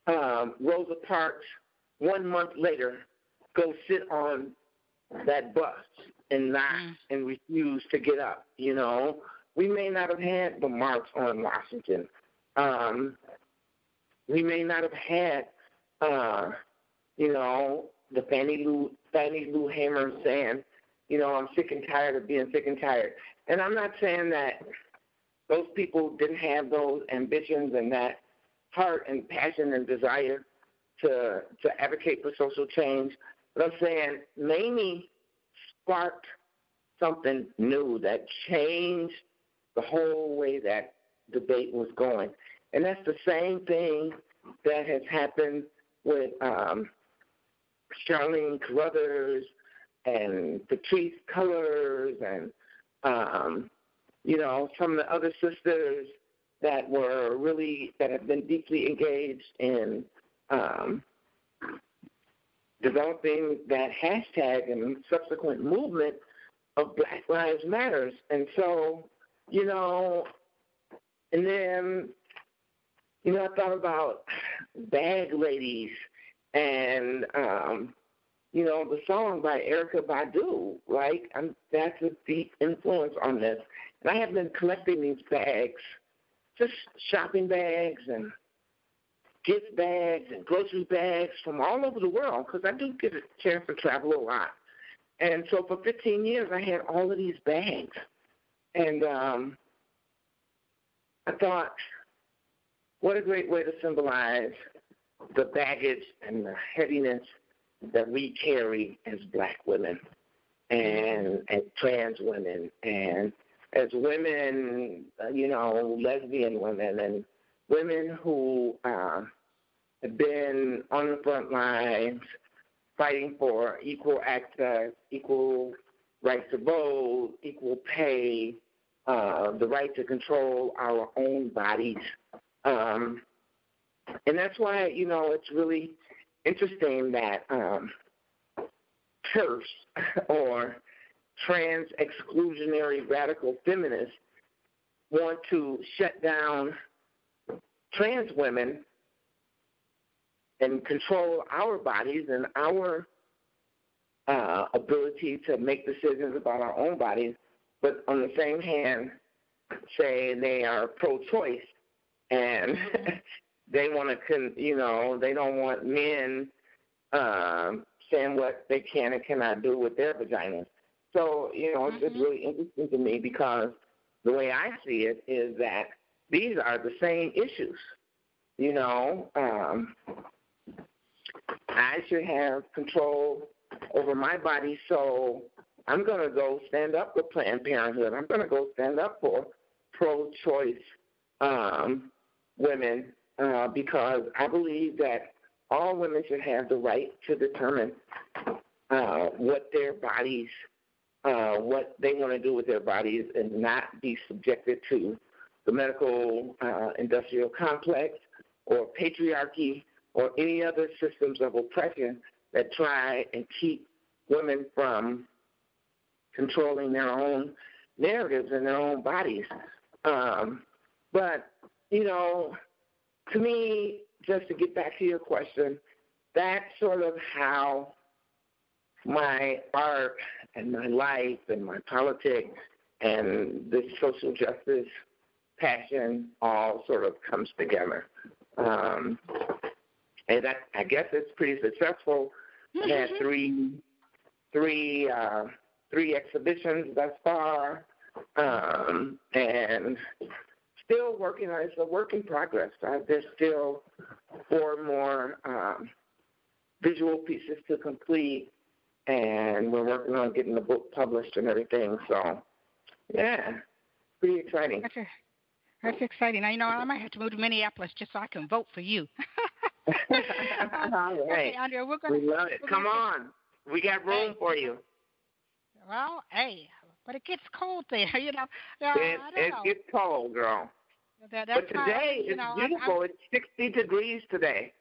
um, Rosa Parks one month later go sit on that bus and not mm. and refuse to get up. You know, we may not have had the march on Washington. Um, we may not have had, uh, you know, the Fannie Lou Fannie Lou Hamer saying, you know, I'm sick and tired of being sick and tired. And I'm not saying that those people didn't have those ambitions and that heart and passion and desire to to advocate for social change. But I'm saying Mamie sparked something new that changed the whole way that debate was going. And that's the same thing that has happened with um, Charlene Carruthers and Patrisse Cullors and, um, you know, some of the other sisters that were really, that have been deeply engaged in um, developing that hashtag and subsequent movement of Black Lives Matters. And so you know, and then, you know, I thought about bag ladies and, um, you know, the song by Erykah Badu, right? I'm, that's a deep influence on this. And I have been collecting these bags, just shopping bags and gift bags and grocery bags from all over the world because I do get a chance to travel a lot. And so for 15 years, I had all of these bags. And um, I thought, what a great way to symbolize the baggage and the heaviness that we carry as black women and as trans women and as women, uh, you know, lesbian women and women who uh, have been on the front lines fighting for equal access, equal right to vote, equal pay, uh, the right to control our own bodies. Um, and that's why, you know, it's really interesting that um, TERFs or trans exclusionary radical feminists want to shut down trans women and control our bodies and our uh, ability to make decisions about our own bodies, but on the same hand, say they are pro-choice and they want to, con- you know, they don't want men um, saying what they can and cannot do with their vaginas. So, you know, mm-hmm. it's really interesting to me because the way I see it is that these are the same issues. You know, um, I should have control over my body, so I'm going to go stand up for Planned Parenthood. I'm going to go stand up for pro-choice um, women uh, because I believe that all women should have the right to determine uh, what their bodies, uh, what they want to do with their bodies, and not be subjected to the medical uh, industrial complex or patriarchy or any other systems of oppression that try and keep women from controlling their own narratives and their own bodies. Um, but, you know, to me, just to get back to your question, that's sort of how my art and my life and my politics and this social justice passion all sort of comes together. Um, and I, I guess it's pretty successful. Mm-hmm. I had three, three, uh, three exhibitions thus far, um, and still working on. It's a work in progress. Uh, there's still four more um, visual pieces to complete, and we're working on getting the book published and everything. So, yeah, pretty exciting. That's, a, that's exciting. Now, you know, I might have to move to Minneapolis just so I can vote for you. All right. Okay, Andrea, we're gonna, we love it. Come on. We got room hey, for you. Well, hey, but it gets cold there, you know. Uh, it, it gets cold, girl. That, but today it's know, beautiful. I'm, it's 60 degrees today.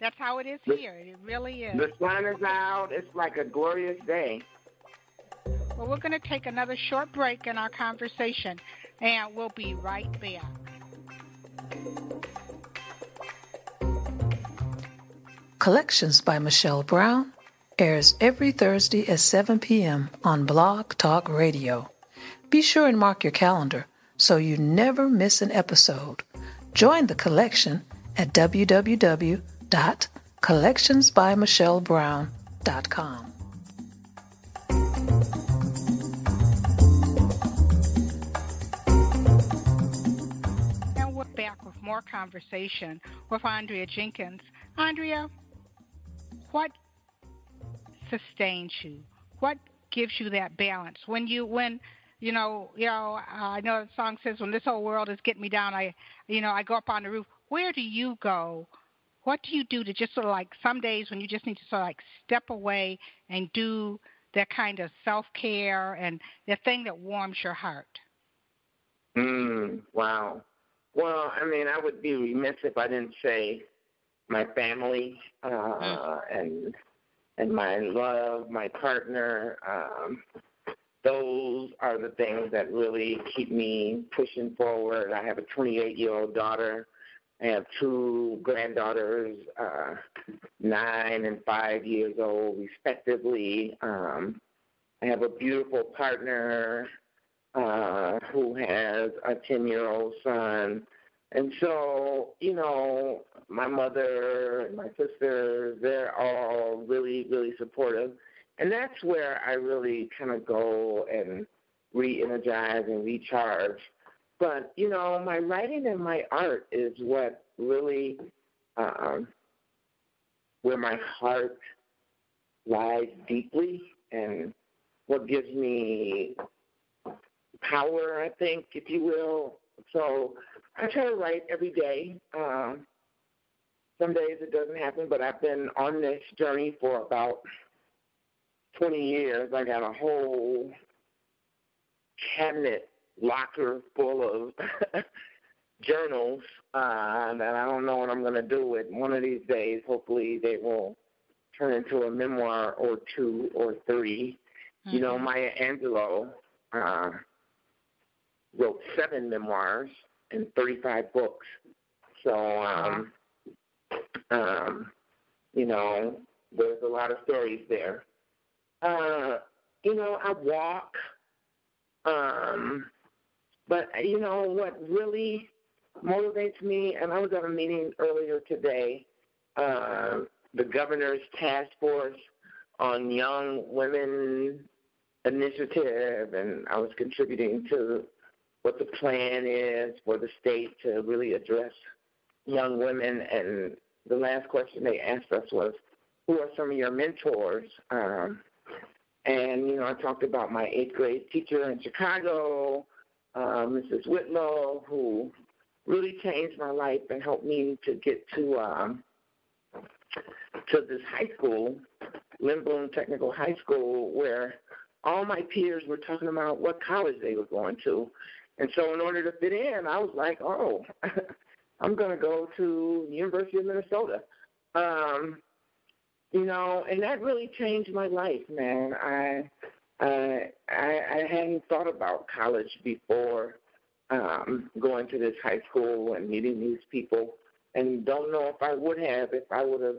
That's how it is the, here. It really is. The sun is out. It's like a glorious day. Well, we're going to take another short break in our conversation, and we'll be right back. Collections by Michelle Brown airs every Thursday at 7 p.m. on Blog Talk Radio. Be sure and mark your calendar so you never miss an episode. Join the collection at www.collectionsbymichellebrown.com. And we're back with more conversation with Andrea Jenkins. Andrea, what sustains you? What gives you that balance when you when you know you know I know the song says when this whole world is getting me down I you know I go up on the roof. Where do you go? What do you do to just sort of like some days when you just need to sort of like step away and do that kind of self care and the thing that warms your heart? Mm, wow. Well, I mean, I would be remiss if I didn't say my family uh, mm. and and my love, my partner, um, those are the things that really keep me pushing forward. I have a 28 year old daughter. I have two granddaughters, uh, nine and five years old, respectively. Um, I have a beautiful partner uh, who has a 10 year old son. And so, you know, my mother and my sisters, they're all really, really supportive. And that's where I really kind of go and re energize and recharge. But, you know, my writing and my art is what really, um, where my heart lies deeply and what gives me power, I think, if you will. So I try to write every day. Um, some days it doesn't happen, but I've been on this journey for about 20 years. I got a whole cabinet locker full of journals uh, that I don't know what I'm going to do with. One of these days, hopefully, they will turn into a memoir or two or 3 mm-hmm. You know, mm-hmm. Maya Angelou uh, wrote seven memoirs and 35 books. So, um, um, you know, there's a lot of stories there. Uh, you know, I walk. Um, but you know what really motivates me, and I was at a meeting earlier today, uh, the governor's task force on young women initiative, and I was contributing to what the plan is for the state to really address young women. And the last question they asked us was, "Who are some of your mentors?" Um, and, you know, I talked about my eighth grade teacher in Chicago, uh, Mrs. Whitlow, who really changed my life and helped me to get to um, to this high school, Boone Technical High School, where all my peers were talking about what college they were going to. And so in order to fit in, I was like, oh, I'm going to go to University of Minnesota. Um, you know, and that really changed my life, man. I I I, I hadn't thought about college before um, going to this high school and meeting these people, and don't know if I would have if I would have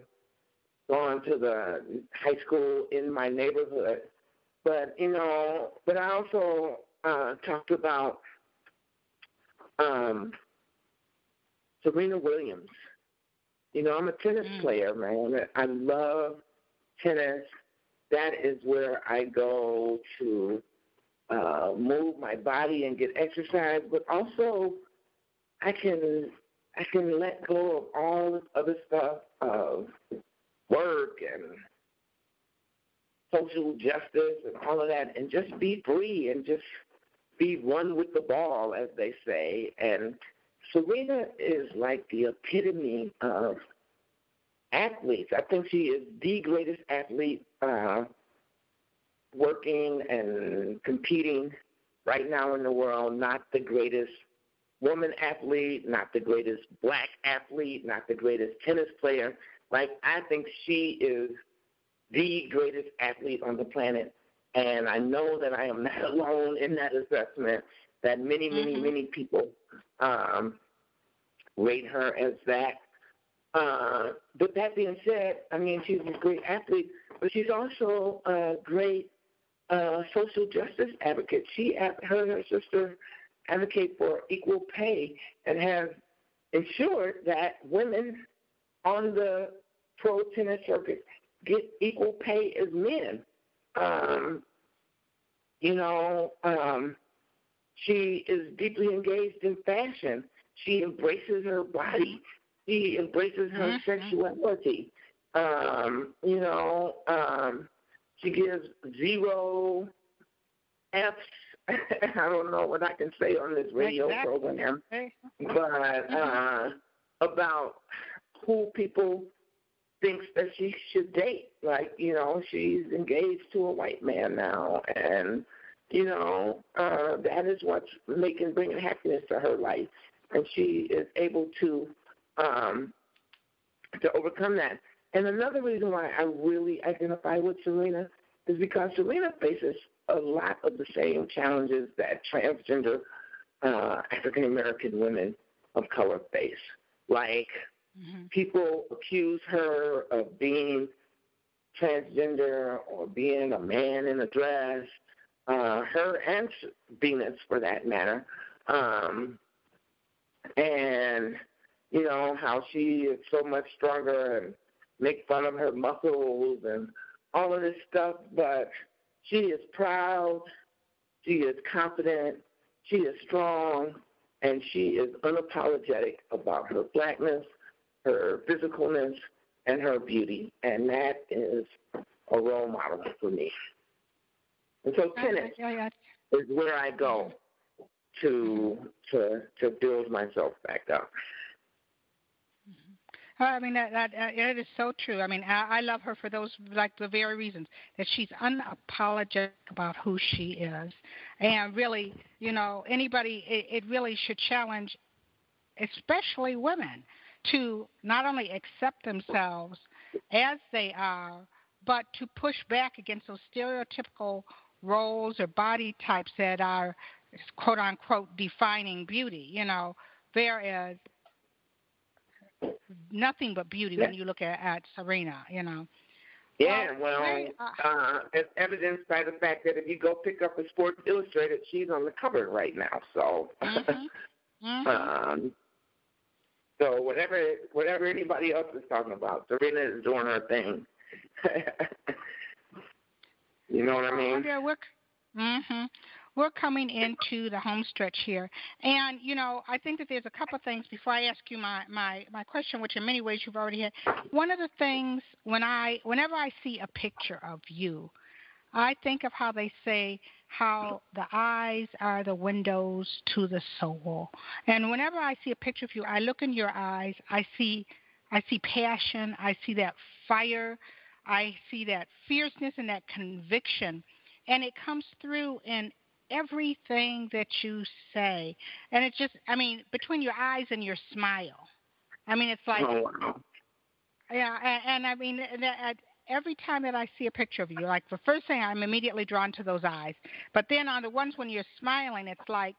gone to the high school in my neighborhood. But you know, but I also uh, talked about um, Serena Williams you know, I'm a tennis mm. player, man. I love tennis. That is where I go to uh, move my body and get exercise, but also I can I can let go of all this other stuff of work and social justice and all of that, and just be free and just be one with the ball, as they say, and Serena is like the epitome of athletes. I think she is the greatest athlete uh, working and competing right now in the world, not the greatest woman athlete, not the greatest black athlete, not the greatest tennis player. Like, I think she is the greatest athlete on the planet. And I know that I am not alone in that assessment, that many, many, mm-hmm. many people um, rate her as that. Uh, but that being said, I mean, she's a great athlete, but she's also a great uh, social justice advocate. She, her and her sister advocate for equal pay and have ensured that women on the pro tennis circuit get equal pay as men. Um, you know, um, she is deeply engaged in fashion. She embraces her body. She embraces her mm-hmm. sexuality. Um, you know, um, she gives zero F's. I don't know what I can say on this radio exactly. program, but uh, about who people thinks that she should date. Like, you know, she's engaged to a white man now, and you know, uh, that is what's making bringing happiness to her life and she is able to um, to overcome that. And another reason why I really identify with Serena is because Serena faces a lot of the same challenges that transgender uh, African American women of color face. Like mm-hmm. people accuse her of being transgender or being a man in a dress, uh, her and Venus for that matter. Um, and you know how she is so much stronger and make fun of her muscles and all of this stuff, but she is proud, she is confident, she is strong, and she is unapologetic about her blackness, her physicalness, and her beauty, and that is a role model for me. And so tennis is where I go to to to build myself back up. I mean that that uh, it is so true. I mean, I, I love her for those like the very reasons that she's unapologetic about who she is, and really, you know, anybody it, it really should challenge, especially women, to not only accept themselves as they are, but to push back against those stereotypical roles or body types that are quote unquote defining beauty. You know, there is nothing but beauty when you look at, at Serena, you know. Yeah, well, uh, uh, it's evidenced by the fact that if you go pick up a Sports Illustrated, she's on the cover right now. So, mm-hmm. Mm-hmm. um, so whatever whatever anybody else is talking about, Serena is doing her thing. you know what I mean? Yeah, we're, mm-hmm we're coming into the home stretch here. And, you know, I think that there's a couple of things before I ask you my, my, my question, which in many ways you've already had. One of the things when I whenever I see a picture of you, I think of how they say how the eyes are the windows to the soul. And whenever I see a picture of you, I look in your eyes, I see I see passion, I see that fire, I see that fierceness and that conviction. And it comes through in everything that you say. And it just, I mean, between your eyes and your smile. I mean, it's like, oh, wow. yeah, and, and I mean, that, uh, every time that I see a picture of you, like the first thing I'm immediately drawn to those eyes. But then on the ones when you're smiling, it's like,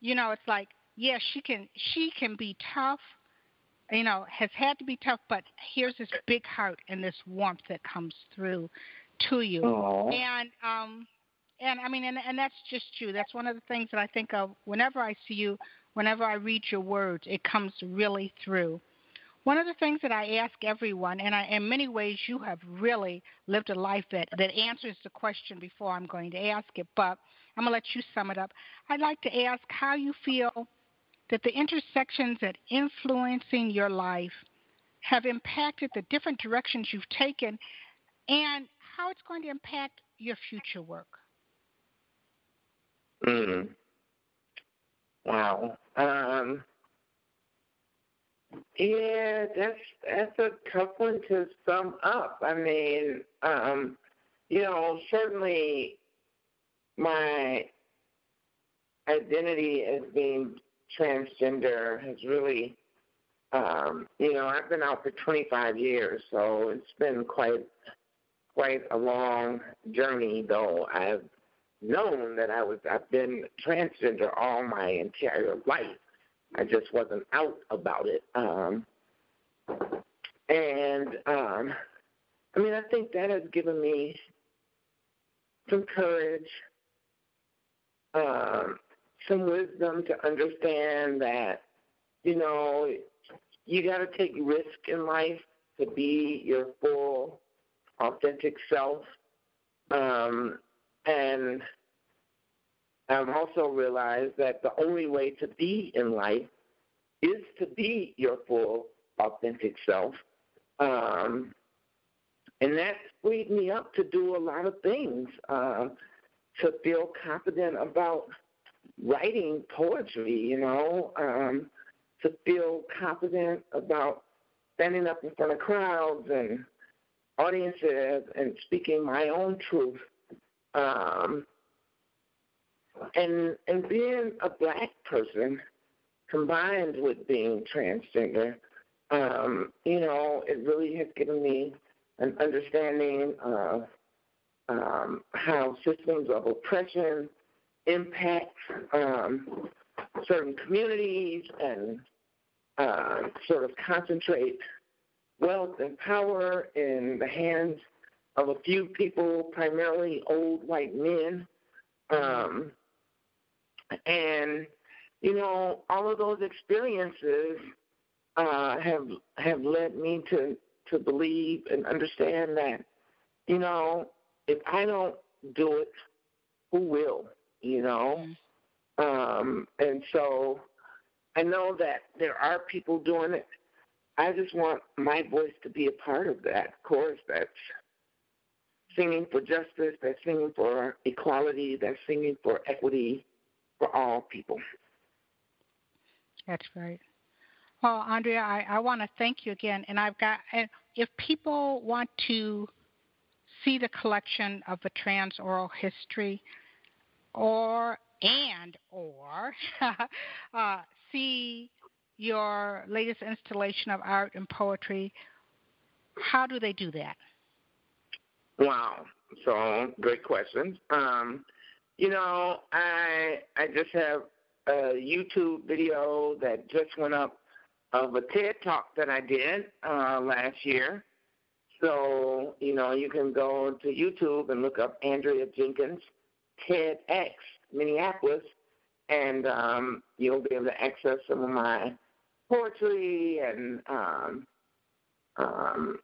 you know, it's like, yeah, she can, she can be tough. You know, has had to be tough, but here's this big heart and this warmth that comes through to you. Aww. And um, and I mean, and, and that's just you. That's one of the things that I think of whenever I see you, whenever I read your words, it comes really through. One of the things that I ask everyone, and I, in many ways you have really lived a life that, that answers the question before I'm going to ask it, but I'm going to let you sum it up. I'd like to ask how you feel that the intersections that influencing your life have impacted the different directions you've taken and how it's going to impact your future work. Mm. Wow. Um, yeah, that's that's a tough one to sum up. I mean, um, you know, certainly my identity as being transgender has really, um, you know, I've been out for 25 years, so it's been quite quite a long journey. Though I've known that I was I've been transgender all my entire life. I just wasn't out about it. Um, and um, I mean, I think that has given me some courage, um, some wisdom to understand that, you know, you got to take risk in life to be your full, authentic self. Um, and I've also realized that the only way to be in life is to be your full, authentic self. Um, and that freed me up to do a lot of things, uh, to feel confident about writing poetry, you know, um, to feel confident about standing up in front of crowds and audiences and speaking my own truth. Um, and and being a black person combined with being transgender, um, you know, it really has given me an understanding of um, how systems of oppression impact um, certain communities and uh, sort of concentrate wealth and power in the hands of a few people, primarily old white men. Um, and you know, all of those experiences uh, have have led me to to believe and understand that, you know, if I don't do it, who will? You know, mm-hmm. um, and so I know that there are people doing it. I just want my voice to be a part of that chorus that's singing for justice, that's singing for equality, that's singing for equity for all people. That's right. Well, Andrea, I, I want to thank you again. And I've got, and if people want to see the collection of the trans oral history, or and or uh, see your latest installation of art and poetry, how do they do that? Wow. So great questions. Um, you know, I I just have a YouTube video that just went up of a TED talk that I did uh, last year. So, you know, you can go to YouTube and look up Andrea Jenkins TEDx Minneapolis, and um, you'll be able to access some of my poetry and um, um,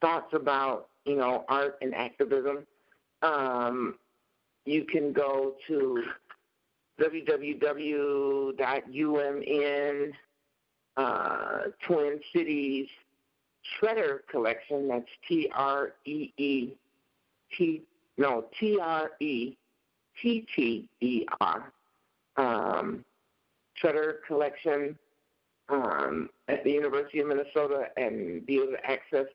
thoughts about, you know, art and activism. Um, you can go to www.umn uh, Twin Cities Tretter Collection. That's T R E E T no T R E T T E R um, Tretter Collection um, at the University of Minnesota and be able to access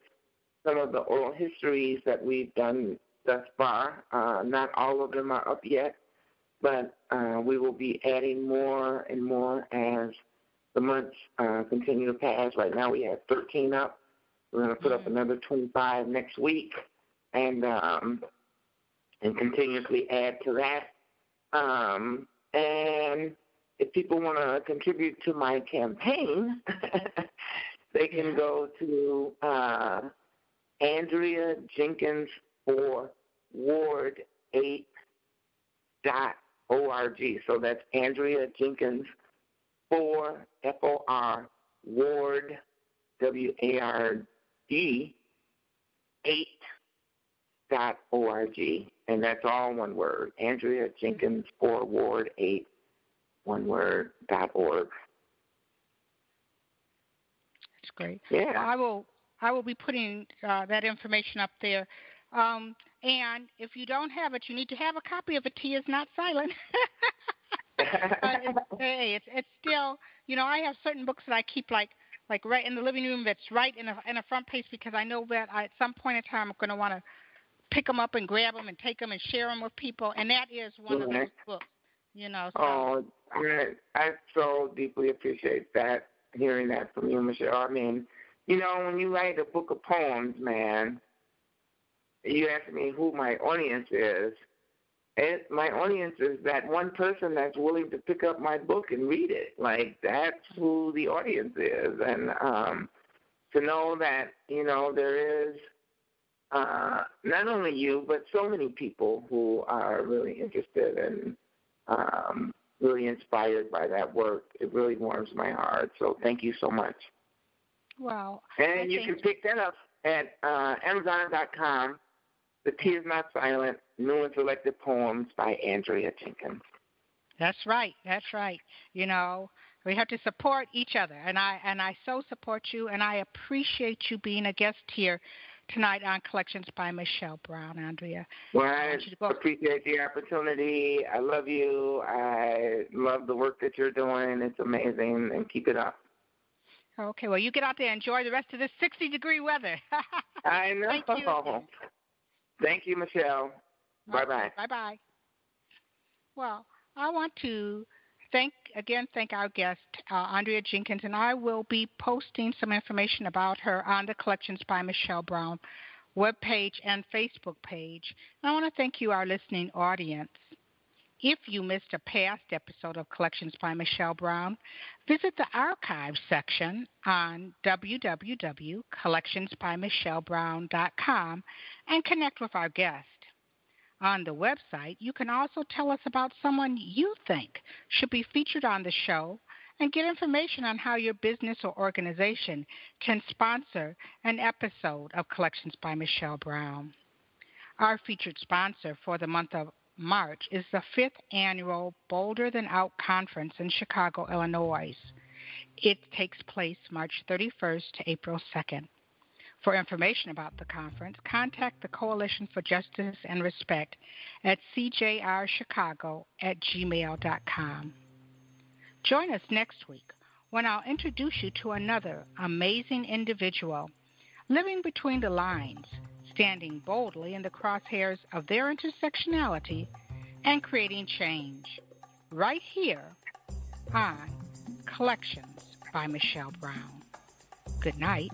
some of the oral histories that we've done thus far. Uh, not all of them are up yet, but uh, we will be adding more and more as the months uh, continue to pass. Right now we have 13 up. We're going to put up mm-hmm. another 25 next week, and um, and continuously add to that. Um, and if people want to contribute to my campaign, they can go to uh, Andrea Jenkins for Ward 8 dot org. So that's Andrea Jenkins for F O R Ward W A R D eight dot org, and that's all one word. Andrea Jenkins for Ward eight one word dot org. That's great. Yeah, well, I will. I will be putting uh, that information up there. Um, and if you don't have it, you need to have a copy of it. T is not silent. it's, hey, it's it's still you know I have certain books that I keep like like right in the living room that's right in a in a front page because I know that I, at some point in time I'm going to want to pick them up and grab them and take them and share them with people, and that is one of those books. You know. So. Oh, I, I so deeply appreciate that hearing that from you, Michelle. I mean, you know, when you write a book of poems, man, you ask me who my audience is. It, my audience is that one person that's willing to pick up my book and read it. Like that's who the audience is, and um, to know that you know there is uh, not only you but so many people who are really interested and um, really inspired by that work. It really warms my heart. So thank you so much. Wow. And you can pick that up at uh, Amazon.com the T is Not Silent, New and Selected Poems by Andrea Jenkins. That's right. That's right. You know, we have to support each other, and I and I so support you, and I appreciate you being a guest here tonight on Collections by Michelle Brown, Andrea. Well, I, I appreciate the opportunity. I love you. I love the work that you're doing. It's amazing, and keep it up. Okay, well, you get out there and enjoy the rest of this 60 degree weather. I know. Thank you. Thank you, Michelle. Bye bye. Bye bye. Well, I want to thank again thank our guest uh, Andrea Jenkins, and I will be posting some information about her on the Collections by Michelle Brown webpage, and Facebook page. And I want to thank you, our listening audience. If you missed a past episode of Collections by Michelle Brown, visit the archives section on www.collectionsbymichellebrown.com and connect with our guest. On the website, you can also tell us about someone you think should be featured on the show and get information on how your business or organization can sponsor an episode of Collections by Michelle Brown. Our featured sponsor for the month of March is the fifth annual Bolder Than Out Conference in Chicago, Illinois. It takes place March 31st to April 2nd. For information about the conference, contact the Coalition for Justice and Respect at cjrchicago at gmail.com. Join us next week when I'll introduce you to another amazing individual living between the lines, standing boldly in the crosshairs of their intersectionality and creating change. Right here on Collections by Michelle Brown. Good night.